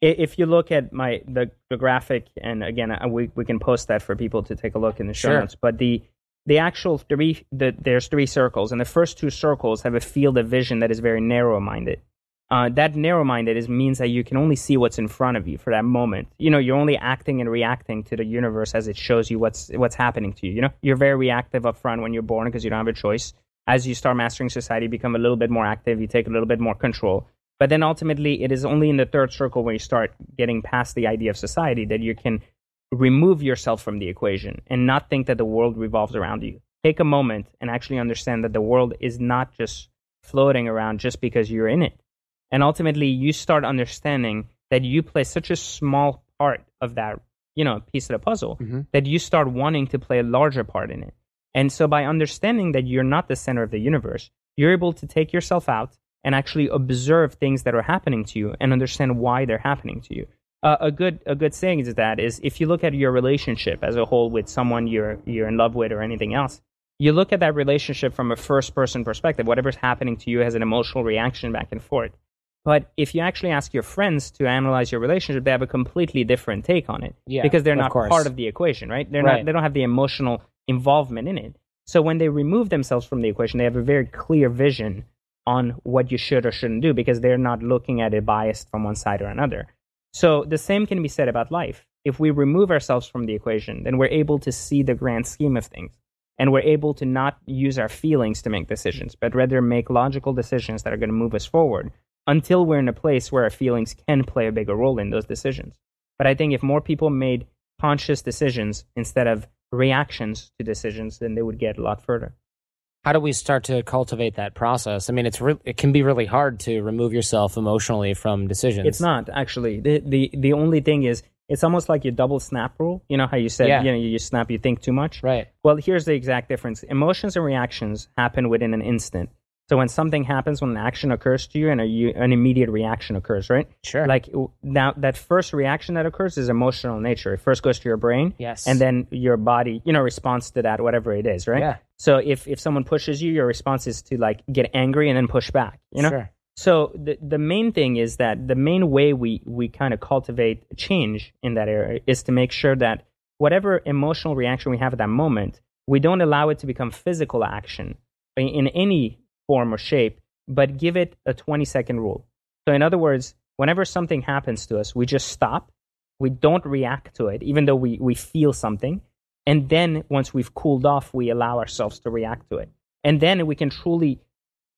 If you look at my the, the graphic, and again, we we can post that for people to take a look in the show Sure. notes. But the the actual three the, there's three circles, and the first two circles have a field of vision that is very narrow minded. Uh, that narrow minded is means that you can only see what's in front of you for that moment. You know, you're only acting and reacting to the universe as it shows you what's what's happening to you. You know, you're very reactive up front when you're born because you don't have a choice. As you start mastering society, you become a little bit more active. You take a little bit more control. But then ultimately, it is only in the third circle where you start getting past the idea of society that you can remove yourself from the equation and not think that the world revolves around you. Take a moment and actually understand that the world is not just floating around just because you're in it. And ultimately, you start understanding that you play such a small part of that, you know, piece of the puzzle Mhm. that you start wanting to play a larger part in it. And so, by understanding that you're not the center of the universe, you're able to take yourself out and actually observe things that are happening to you and understand why they're happening to you. Uh, a good a good saying is that is if you look at your relationship as a whole with someone you're you're in love with or anything else, you look at that relationship from a first person perspective. Whatever's happening to you has an emotional reaction back and forth. But if you actually ask your friends to analyze your relationship, they have a completely different take on it Yeah, because they're not course. part of the equation, right? They're Right. not. They don't have the emotional involvement in it. So when they remove themselves from the equation, they have a very clear vision on what you should or shouldn't do because they're not looking at it biased from one side or another. So the same can be said about life. If we remove ourselves from the equation, then we're able to see the grand scheme of things. And we're able to not use our feelings to make decisions, but rather make logical decisions that are going to move us forward until we're in a place where our feelings can play a bigger role in those decisions. But I think if more people made conscious decisions instead of reactions to decisions, then they would get a lot further. How do we start to cultivate that process? I mean, it's re- it can be really hard to remove yourself emotionally from decisions. It's not actually. The the the only thing is it's almost like your double snap rule. You know how you said Yeah. you know you snap, you think too much. right. Well, here's the exact difference. Emotions and reactions happen within an instant. So when something happens, when an action occurs to you, and a, you, an immediate reaction occurs, right? Sure. Like now, that first reaction that occurs is emotional in nature. It first goes to your brain, Yes. and then your body, you know, responds to that, whatever it is, right? Yeah. So if if someone pushes you, your response is to like get angry and then push back. You know. Sure. So the the main thing is that the main way we we kind of cultivate change in that area is to make sure that whatever emotional reaction we have at that moment, we don't allow it to become physical action in any form or shape, but give it a 20 second rule. So in other words, whenever something happens to us, we just stop. We don't react to it, even though we, we feel something. And then once we've cooled off, we allow ourselves to react to it. And then we can truly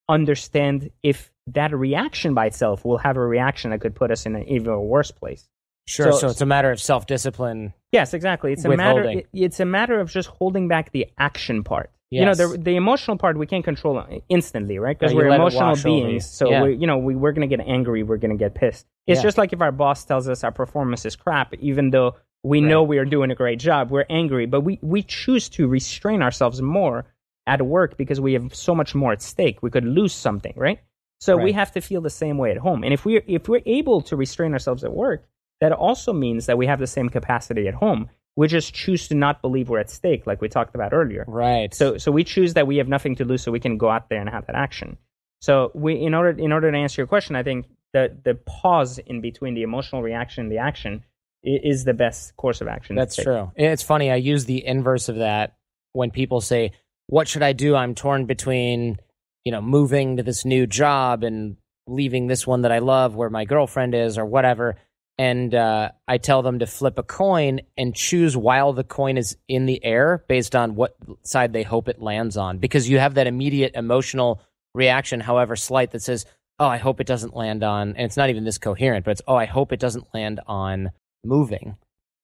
understand if that reaction by itself will have a reaction that could put us in an even worse place. Sure. So, So- it's a matter of self discipline. Yes, exactly. It's a matter. It- it's a matter of just holding back the action part. You know, the the emotional part we can't control instantly, right? Because Right, we're emotional wash over you. beings. So Yeah. we, you know, we, we're gonna get angry. We're gonna get pissed. It's Yeah. just like if our boss tells us our performance is crap, even though we know we are doing a great job, we're angry. But we we choose to restrain ourselves more at work because we have so much more at stake. We could lose something, right? So we have to feel the same way at home. And if we if we're able to restrain ourselves at work, that also means that we have the same capacity at home. We just choose to not believe we're at stake, like we talked about earlier. Right. So so we choose that we have nothing to lose, so we can go out there and have that action. So we in order in order to answer your question, I think the the pause in between the emotional reaction and the action is the best course of action. That's true. It's funny. I use the inverse of that when people say, "What should I do?" I'm torn between, you know, moving to this new job and leaving this one that I love, where my girlfriend is, or whatever. And uh, I tell them to flip a coin and choose while the coin is in the air, based on what side they hope it lands on, because you have that immediate emotional reaction, however slight, that says, "Oh, I hope it doesn't land on," and it's not even this coherent, but it's, "Oh, I hope it doesn't land on moving."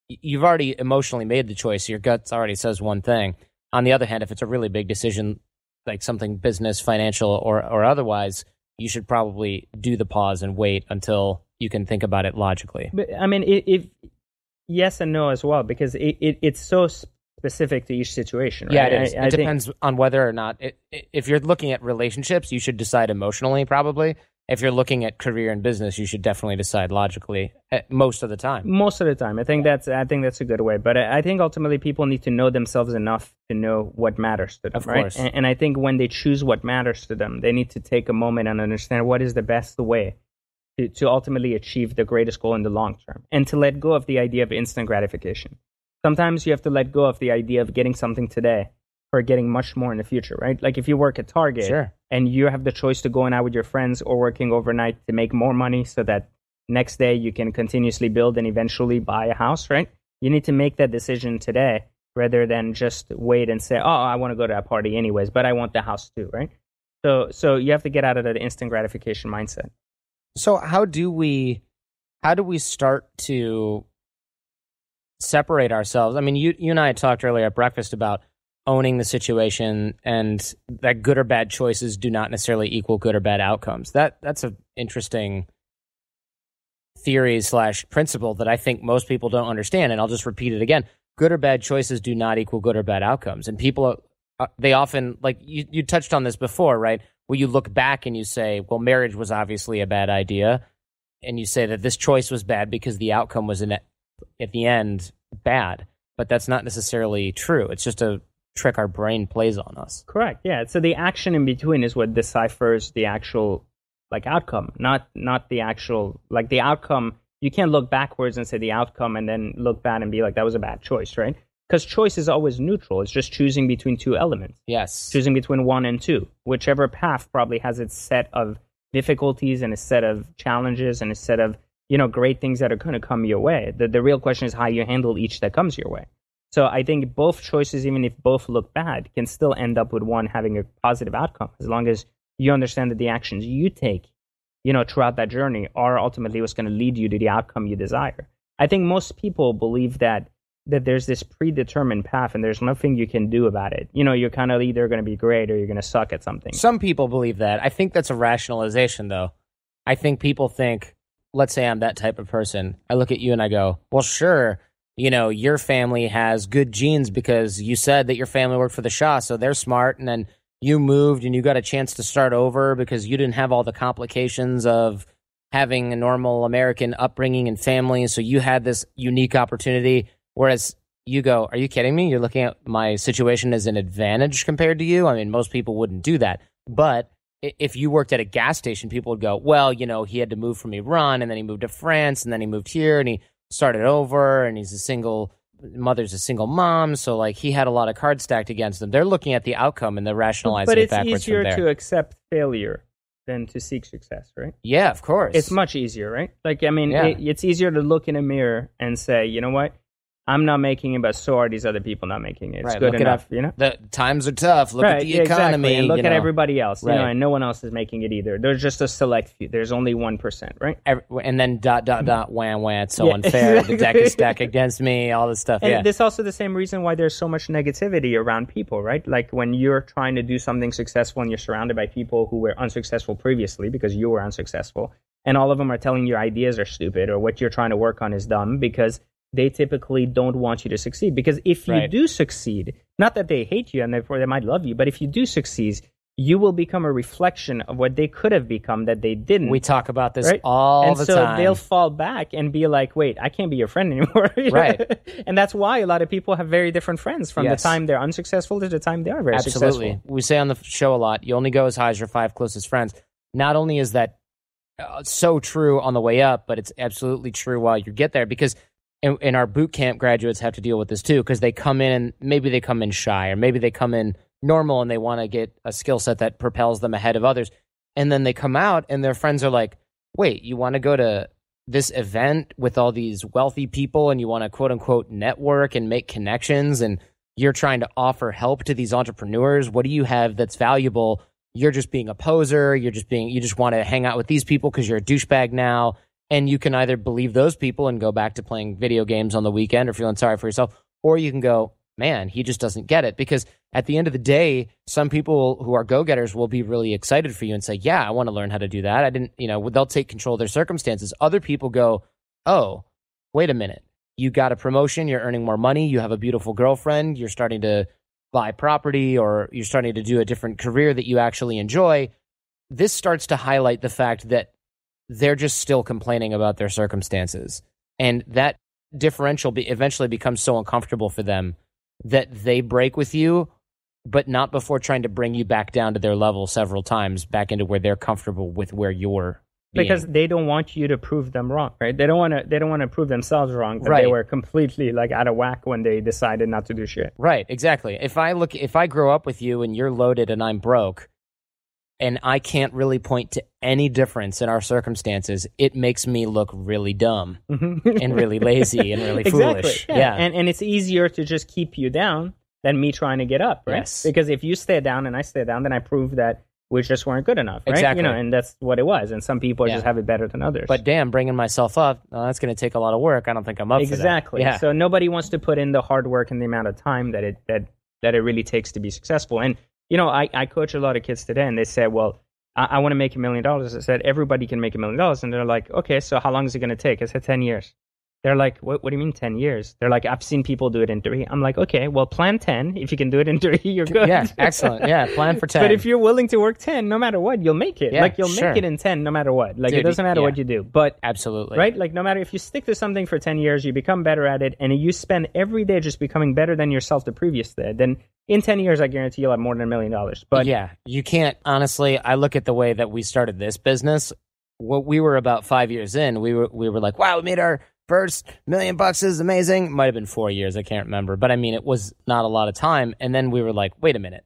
you've already emotionally made the choice. Your guts already says one thing. On the other hand, if it's a really big decision, like something business, financial, or or otherwise, you should probably do the pause and wait until you can think about it logically. But I mean, if, if yes and no as well, because it, it it's so specific to each situation. Right? Yeah, it. I, I it think- depends on whether or not. It, if you're looking at relationships, you should decide emotionally, probably. If you're looking at career and business, you should definitely decide logically eh, most of the time. most of the time. I think that's I think that's a good way. But I, I think ultimately people need to know themselves enough to know what matters to them, Of right? course. And, and I think when they choose what matters to them, they need to take a moment and understand what is the best way to, to ultimately achieve the greatest goal in the long term, and to let go of the idea of instant gratification. Sometimes you have to let go of the idea of getting something today for getting much more in the future, right? Like if you work at Target Sure. and you have the choice to going out with your friends or working overnight to make more money so that next day you can continuously build and eventually buy a house, right? You need to make that decision today rather than just wait and say, "Oh, I want to go to that party anyways, but I want the house too," right? So so you have to get out of that instant gratification mindset. So how do we how do we start to separate ourselves? I mean, you you and I talked earlier at breakfast about owning the situation and that good or bad choices do not necessarily equal good or bad outcomes. That that's an interesting theory slash principle that I think most people don't understand. And I'll just repeat it again: good or bad choices do not equal good or bad outcomes. And people uh, they often like you you touched on this before, right? Where you look back and you say, well, marriage was obviously a bad idea, and you say that this choice was bad because the outcome was in at the end bad. But that's not necessarily true. It's just a trick our brain plays on us. Correct. Yeah. So the action in between is what deciphers the actual like outcome, not not the actual like the outcome. You can't look backwards and say the outcome and then look back and be like that was a bad choice, right? Because choice is always neutral. It's just choosing between two elements, Yes. choosing between one and two. Whichever path probably has its set of difficulties and a set of challenges and a set of you know great things that are going to come your way. The the real question is how you handle each that comes your way. So I think both choices, even if both look bad, can still end up with one having a positive outcome as long as you understand that the actions you take, you know, throughout that journey are ultimately what's going to lead you to the outcome you desire. I think most people believe that that there's this predetermined path and there's nothing you can do about it. You know, you're kind of either going to be great or you're going to suck at something. Some people believe that. I think that's a rationalization, though. I think people think, let's say I'm that type of person. I look at you and I go, well, sure, you know, your family has good genes because you said that your family worked for the Shah, so they're smart. And then you moved and you got a chance to start over because you didn't have all the complications of having a normal American upbringing and family. So you had this unique opportunity. Whereas you go, are you kidding me? You're looking at my situation as an advantage compared to you. I mean, most people wouldn't do that. But if you worked at a gas station, people would go, well, you know, he had to move from Iran and then he moved to France and then he moved here and he started over and he's a single mother's a single mom. So like he had a lot of cards stacked against him. They're looking at the outcome and they're rationalizing but it it's backwards easier from there. to accept failure than to seek success, right? yeah, of course. It's much easier, right? Like, I mean, Yeah. it, it's easier to look in a mirror and say, you know what? I'm not making it, but so are these other people not making it. It's Right, good enough, up. you know? the times are tough. Look at the yeah, economy. exactly. And look at know. everybody else, you know, and no one else is making it either. There's just a select few. There's only 1%, right? Every, and then dot dot dot mm. wham wham. It's so Yeah, unfair. The deck is stacked against me. All this stuff. And yeah. this is also the same reason why there's so much negativity around people, right? Like when you're trying to do something successful and you're surrounded by people who were unsuccessful previously because you were unsuccessful, and all of them are telling your ideas are stupid or what you're trying to work on is dumb because they typically don't want you to succeed. Because if you Right. do succeed, not that they hate you and therefore they might love you, but if you do succeed, you will become a reflection of what they could have become that they didn't we talk about this right? all and the so time. they'll fall back and be like, "Wait, I can't be your friend anymore." Right. and that's why a lot of people have very different friends from Yes. the time they're unsuccessful to the time they are very Absolutely. successful. We say on the show a lot, you only go as high as your five closest friends. Not only is that uh, so true on the way up, but it's absolutely true while you get there because in, in our boot camp graduates have to deal with this too because they come in and maybe they come in shy or maybe they come in normal and they want to get a skill set that propels them ahead of others. And then they come out and their friends are like, wait, you want to go to this event with all these wealthy people and you want to quote unquote network and make connections and you're trying to offer help to these entrepreneurs. What do you have that's valuable? You're just being a poser. You're just being, you just want to hang out with these people because you're a douchebag now. And you can either believe those people and go back to playing video games on the weekend or feeling sorry for yourself, or you can go, man, he just doesn't get it. Because at the end of the day, some people who are go getters will be really excited for you and say, yeah, I want to learn how to do that. I didn't, you know, they'll take control of their circumstances. Other people go, oh, wait a minute. You got a promotion, you're earning more money, you have a beautiful girlfriend, you're starting to buy property, or you're starting to do a different career that you actually enjoy. This starts to highlight the fact that they're just still complaining about their circumstances. And that differential be- eventually becomes so uncomfortable for them that they break with you, but not before trying to bring you back down to their level several times, back into where they're comfortable with where you're. Being. Because they don't want you to prove them wrong, right? They don't want to. They don't want to prove themselves wrong. That Right. They were completely like out of whack when they decided not to do shit. Right, exactly. If I look, if I grow up with you and you're loaded and I'm broke, and I can't really point to any difference in our circumstances, it makes me look really dumb mm-hmm. and really lazy and really exactly. foolish. Yeah. And and it's easier to just keep you down than me trying to get up, right? Yes. Because if you stay down and I stay down, then I prove that we just weren't good enough, right? Exactly. You know, and that's what it was. And some people Yeah. just have it better than others. but damn, bringing myself up, well, that's going to take a lot of work. I don't think I'm up exactly. for that. Yeah. So nobody wants to put in the hard work and the amount of time that it that that it really takes to be successful. And you know, I, I coach a lot of kids today, and they say, "Well, I, I want to make a million dollars." I said, "Everybody can make a million dollars," and they're like, "Okay, so how long is it going to take?" I said, 10 years." They're like, what, what do you mean 10 years? They're like, I've seen people do it in three. I'm like, okay, well, plan 10. If you can do it in three, you're good. yeah, excellent. Yeah, plan for 10. But if you're willing to work 10, no matter what, you'll make it. Yeah, like, you'll sure. make it in 10 no matter what. Like, Dude, it doesn't matter yeah. what you do. But Absolutely. right? Like no matter if you stick to something for 10 years, you become better at it, and you spend every day just becoming better than yourself the previous day, then in 10 years, I guarantee you'll have more than a million dollars. But yeah, you can't honestly. I look at the way that we started this business. What we were about five years in, we were we were like, wow, we made our first million bucks. Is amazing. Might have been four years, I can't remember, but I mean, it was not a lot of time. And then we were like, wait a minute,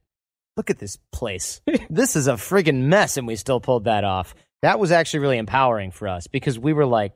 look at this place. this is a friggin' mess, and we still pulled that off. That was actually really empowering for us because we were like,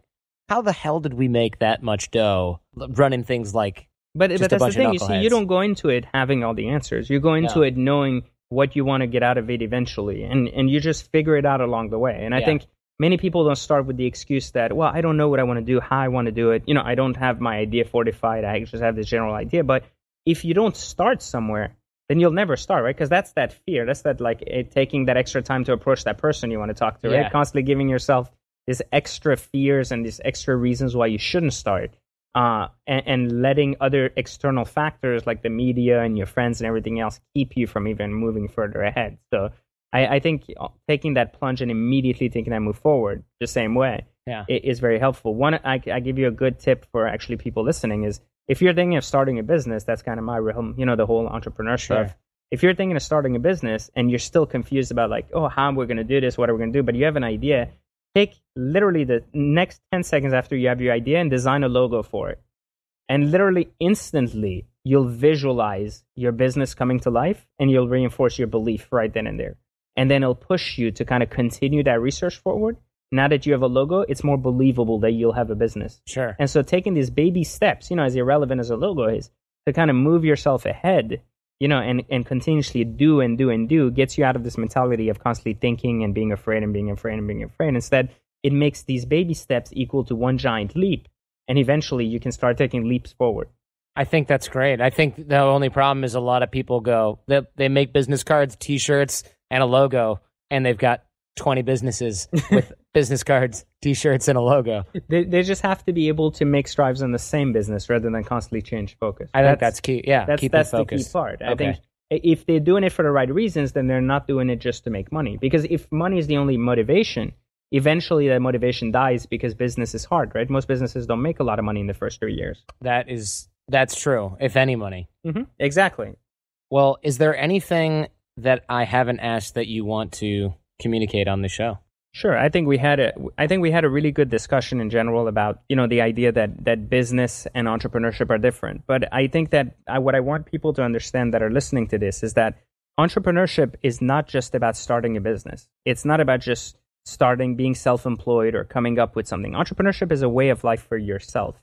how the hell did we make that much dough running things like but, but that's the thing. You see, you don't go into it having all the answers. You go into No. it knowing what you want to get out of it eventually, and and you just figure it out along the way. And I think many people don't start with the excuse that, well, I don't know what I want to do, how I want to do it. You know, I don't have my idea fortified. I just have this general idea. But if you don't start somewhere, then you'll never start, right? Because that's that fear. That's that like it, taking that extra time to approach that person you want to talk to, Yeah. right? Constantly giving yourself these extra fears and these extra reasons why you shouldn't start. Uh, and, and letting other external factors like the media and your friends and everything else keep you from even moving further ahead. So I, I think uh, taking that plunge and immediately taking that move forward the same way Yeah. i- is very helpful. One, I, I give you a good tip for actually people listening is if you're thinking of starting a business, that's kind of my realm, you know, the whole entrepreneur Sure. If you're thinking of starting a business and you're still confused about like, oh, how we're going to do this, what are we going to do, but you have an idea, take literally the next 10 seconds after you have your idea and design a logo for it. And literally instantly, you'll visualize your business coming to life and you'll reinforce your belief right then and there. And then it'll push you to kind of continue that research forward. Now that you have a logo, it's more believable that you'll have a business. Sure. And so taking these baby steps, you know, as irrelevant as a logo is, to kind of move yourself ahead, you know, and, and continuously do and do and do gets you out of this mentality of constantly thinking and being afraid and being afraid and being afraid. Instead, it makes these baby steps equal to one giant leap. And eventually you can start taking leaps forward. I think that's great. I think the only problem is a lot of people go they, they make business cards, T-shirts, and a logo, and they've got twenty businesses with business cards, T-shirts, and a logo. They, they just have to be able to make strides in the same business rather than constantly change focus. I think that's key. Yeah, that's that's the key part. I Okay. think if they're doing it for the right reasons, then they're not doing it just to make money. Because if money is the only motivation, eventually that motivation dies because business is hard, right? Most businesses don't make a lot of money in the first three years. That is that's true. If any money. Mm-hmm. Exactly. Well, is there anything that I haven't asked that you want to communicate on the show? Sure. I think we had a I think we had a really good discussion in general about, you know, the idea that that business and entrepreneurship are different. But I think that I, what I want people to understand that are listening to this is that entrepreneurship is not just about starting a business. It's not about just starting being self-employed or coming up with something. Entrepreneurship is a way of life for yourself.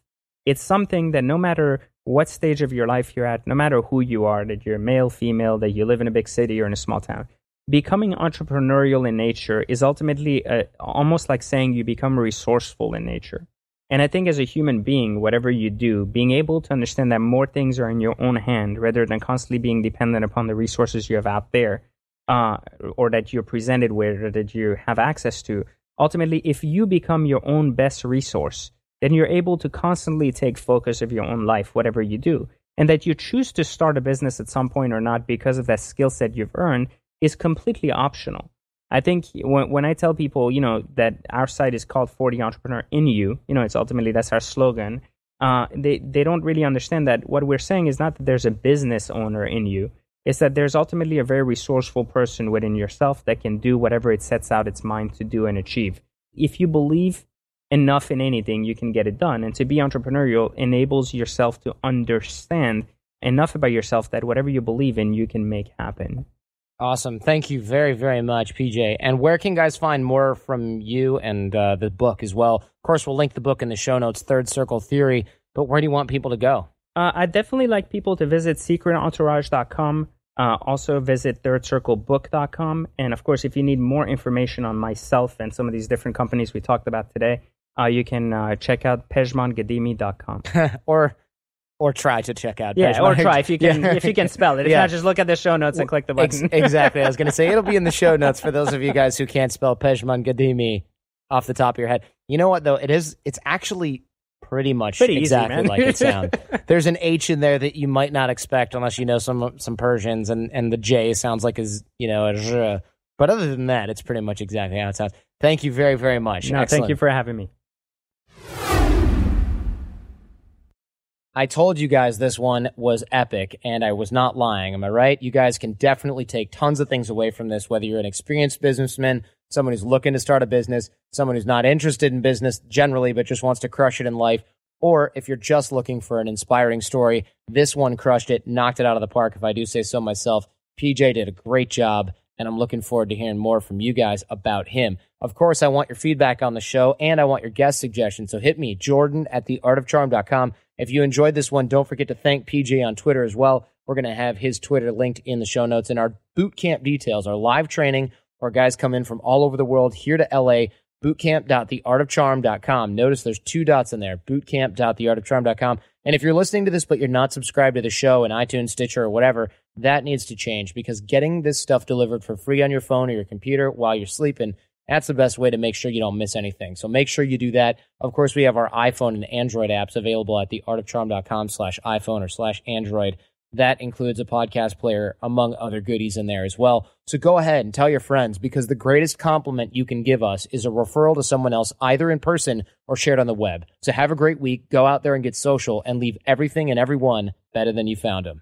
It's something that no matter what stage of your life you're at, no matter who you are, that you're male, female, that you live in a big city or in a small town, becoming entrepreneurial in nature is ultimately uh almost like saying you become resourceful in nature. And I think as a human being, whatever you do, being able to understand that more things are in your own hand rather than constantly being dependent upon the resources you have out there, uh, or that you're presented with, or that you have access to. Ultimately, if you become your own best resource, then you're able to constantly take focus of your own life, whatever you do. And that you choose to start a business at some point or not because of that skill set you've earned is completely optional. I think when, when I tell people, you know, that our site is called For the Entrepreneur in You, you know, it's ultimately that's our slogan. Uh, they they don't really understand that what we're saying is not that there's a business owner in you. It's that there's ultimately a very resourceful person within yourself that can do whatever it sets out its mind to do and achieve. If you believe enough in anything, you can get it done. And to be entrepreneurial enables yourself to understand enough about yourself that whatever you believe in, you can make happen. Awesome. Thank you very, very much, PJ. And where can guys find more from you and uh, the book as well? Of course, we'll link the book in the show notes, Third Circle Theory. But where do you want people to go? Uh, I definitely like people to visit secretentourage.com. Uh, also visit thirdcirclebook.com. And of course, if you need more information on myself and some of these different companies we talked about today, uh, you can uh, check out pejmanghadimi.com. or or try to check out. Yeah, or try if you can yeah. if you can spell it. If yeah. not, just look at the show notes and click the button. Ex- exactly. I was going to say it'll be in the show notes for those of you guys who can't spell Pejman Ghadimi off the top of your head. You know what though? It is. It's actually pretty much pretty exactly easy, like it sounds. There's an H in there that you might not expect unless you know some some Persians, and and the J sounds like is you know a j. But other than that, it's pretty much exactly how it sounds. Thank you very very much. No, thank you for having me. I told you guys this one was epic, and I was not lying. Am I right? You guys can definitely take tons of things away from this, whether you're an experienced businessman, someone who's looking to start a business, someone who's not interested in business generally, but just wants to crush it in life, or if you're just looking for an inspiring story, this one crushed it, knocked it out of the park, if I do say so myself. PJ did a great job, and I'm looking forward to hearing more from you guys about him. Of course, I want your feedback on the show, and I want your guest suggestions. So hit me, Jordan at theartofcharm.com. If you enjoyed this one, don't forget to thank PJ on Twitter as well. We're going to have his Twitter linked in the show notes and our boot camp details, our live training Our guys come in from all over the world here to LA. Bootcamp.theartofcharm.com. Notice there's two dots in there. Bootcamp.theartofcharm.com. And if you're listening to this, but you're not subscribed to the show in iTunes, Stitcher, or whatever, that needs to change because getting this stuff delivered for free on your phone or your computer while you're sleeping that's the best way to make sure you don't miss anything. So make sure you do that. Of course, we have our iPhone and Android apps available at theartofcharm.com slash iPhone or slash Android. That includes a podcast player, among other goodies in there as well. So go ahead and tell your friends because the greatest compliment you can give us is a referral to someone else, either in person or shared on the web. So have a great week. Go out there and get social and leave everything and everyone better than you found them.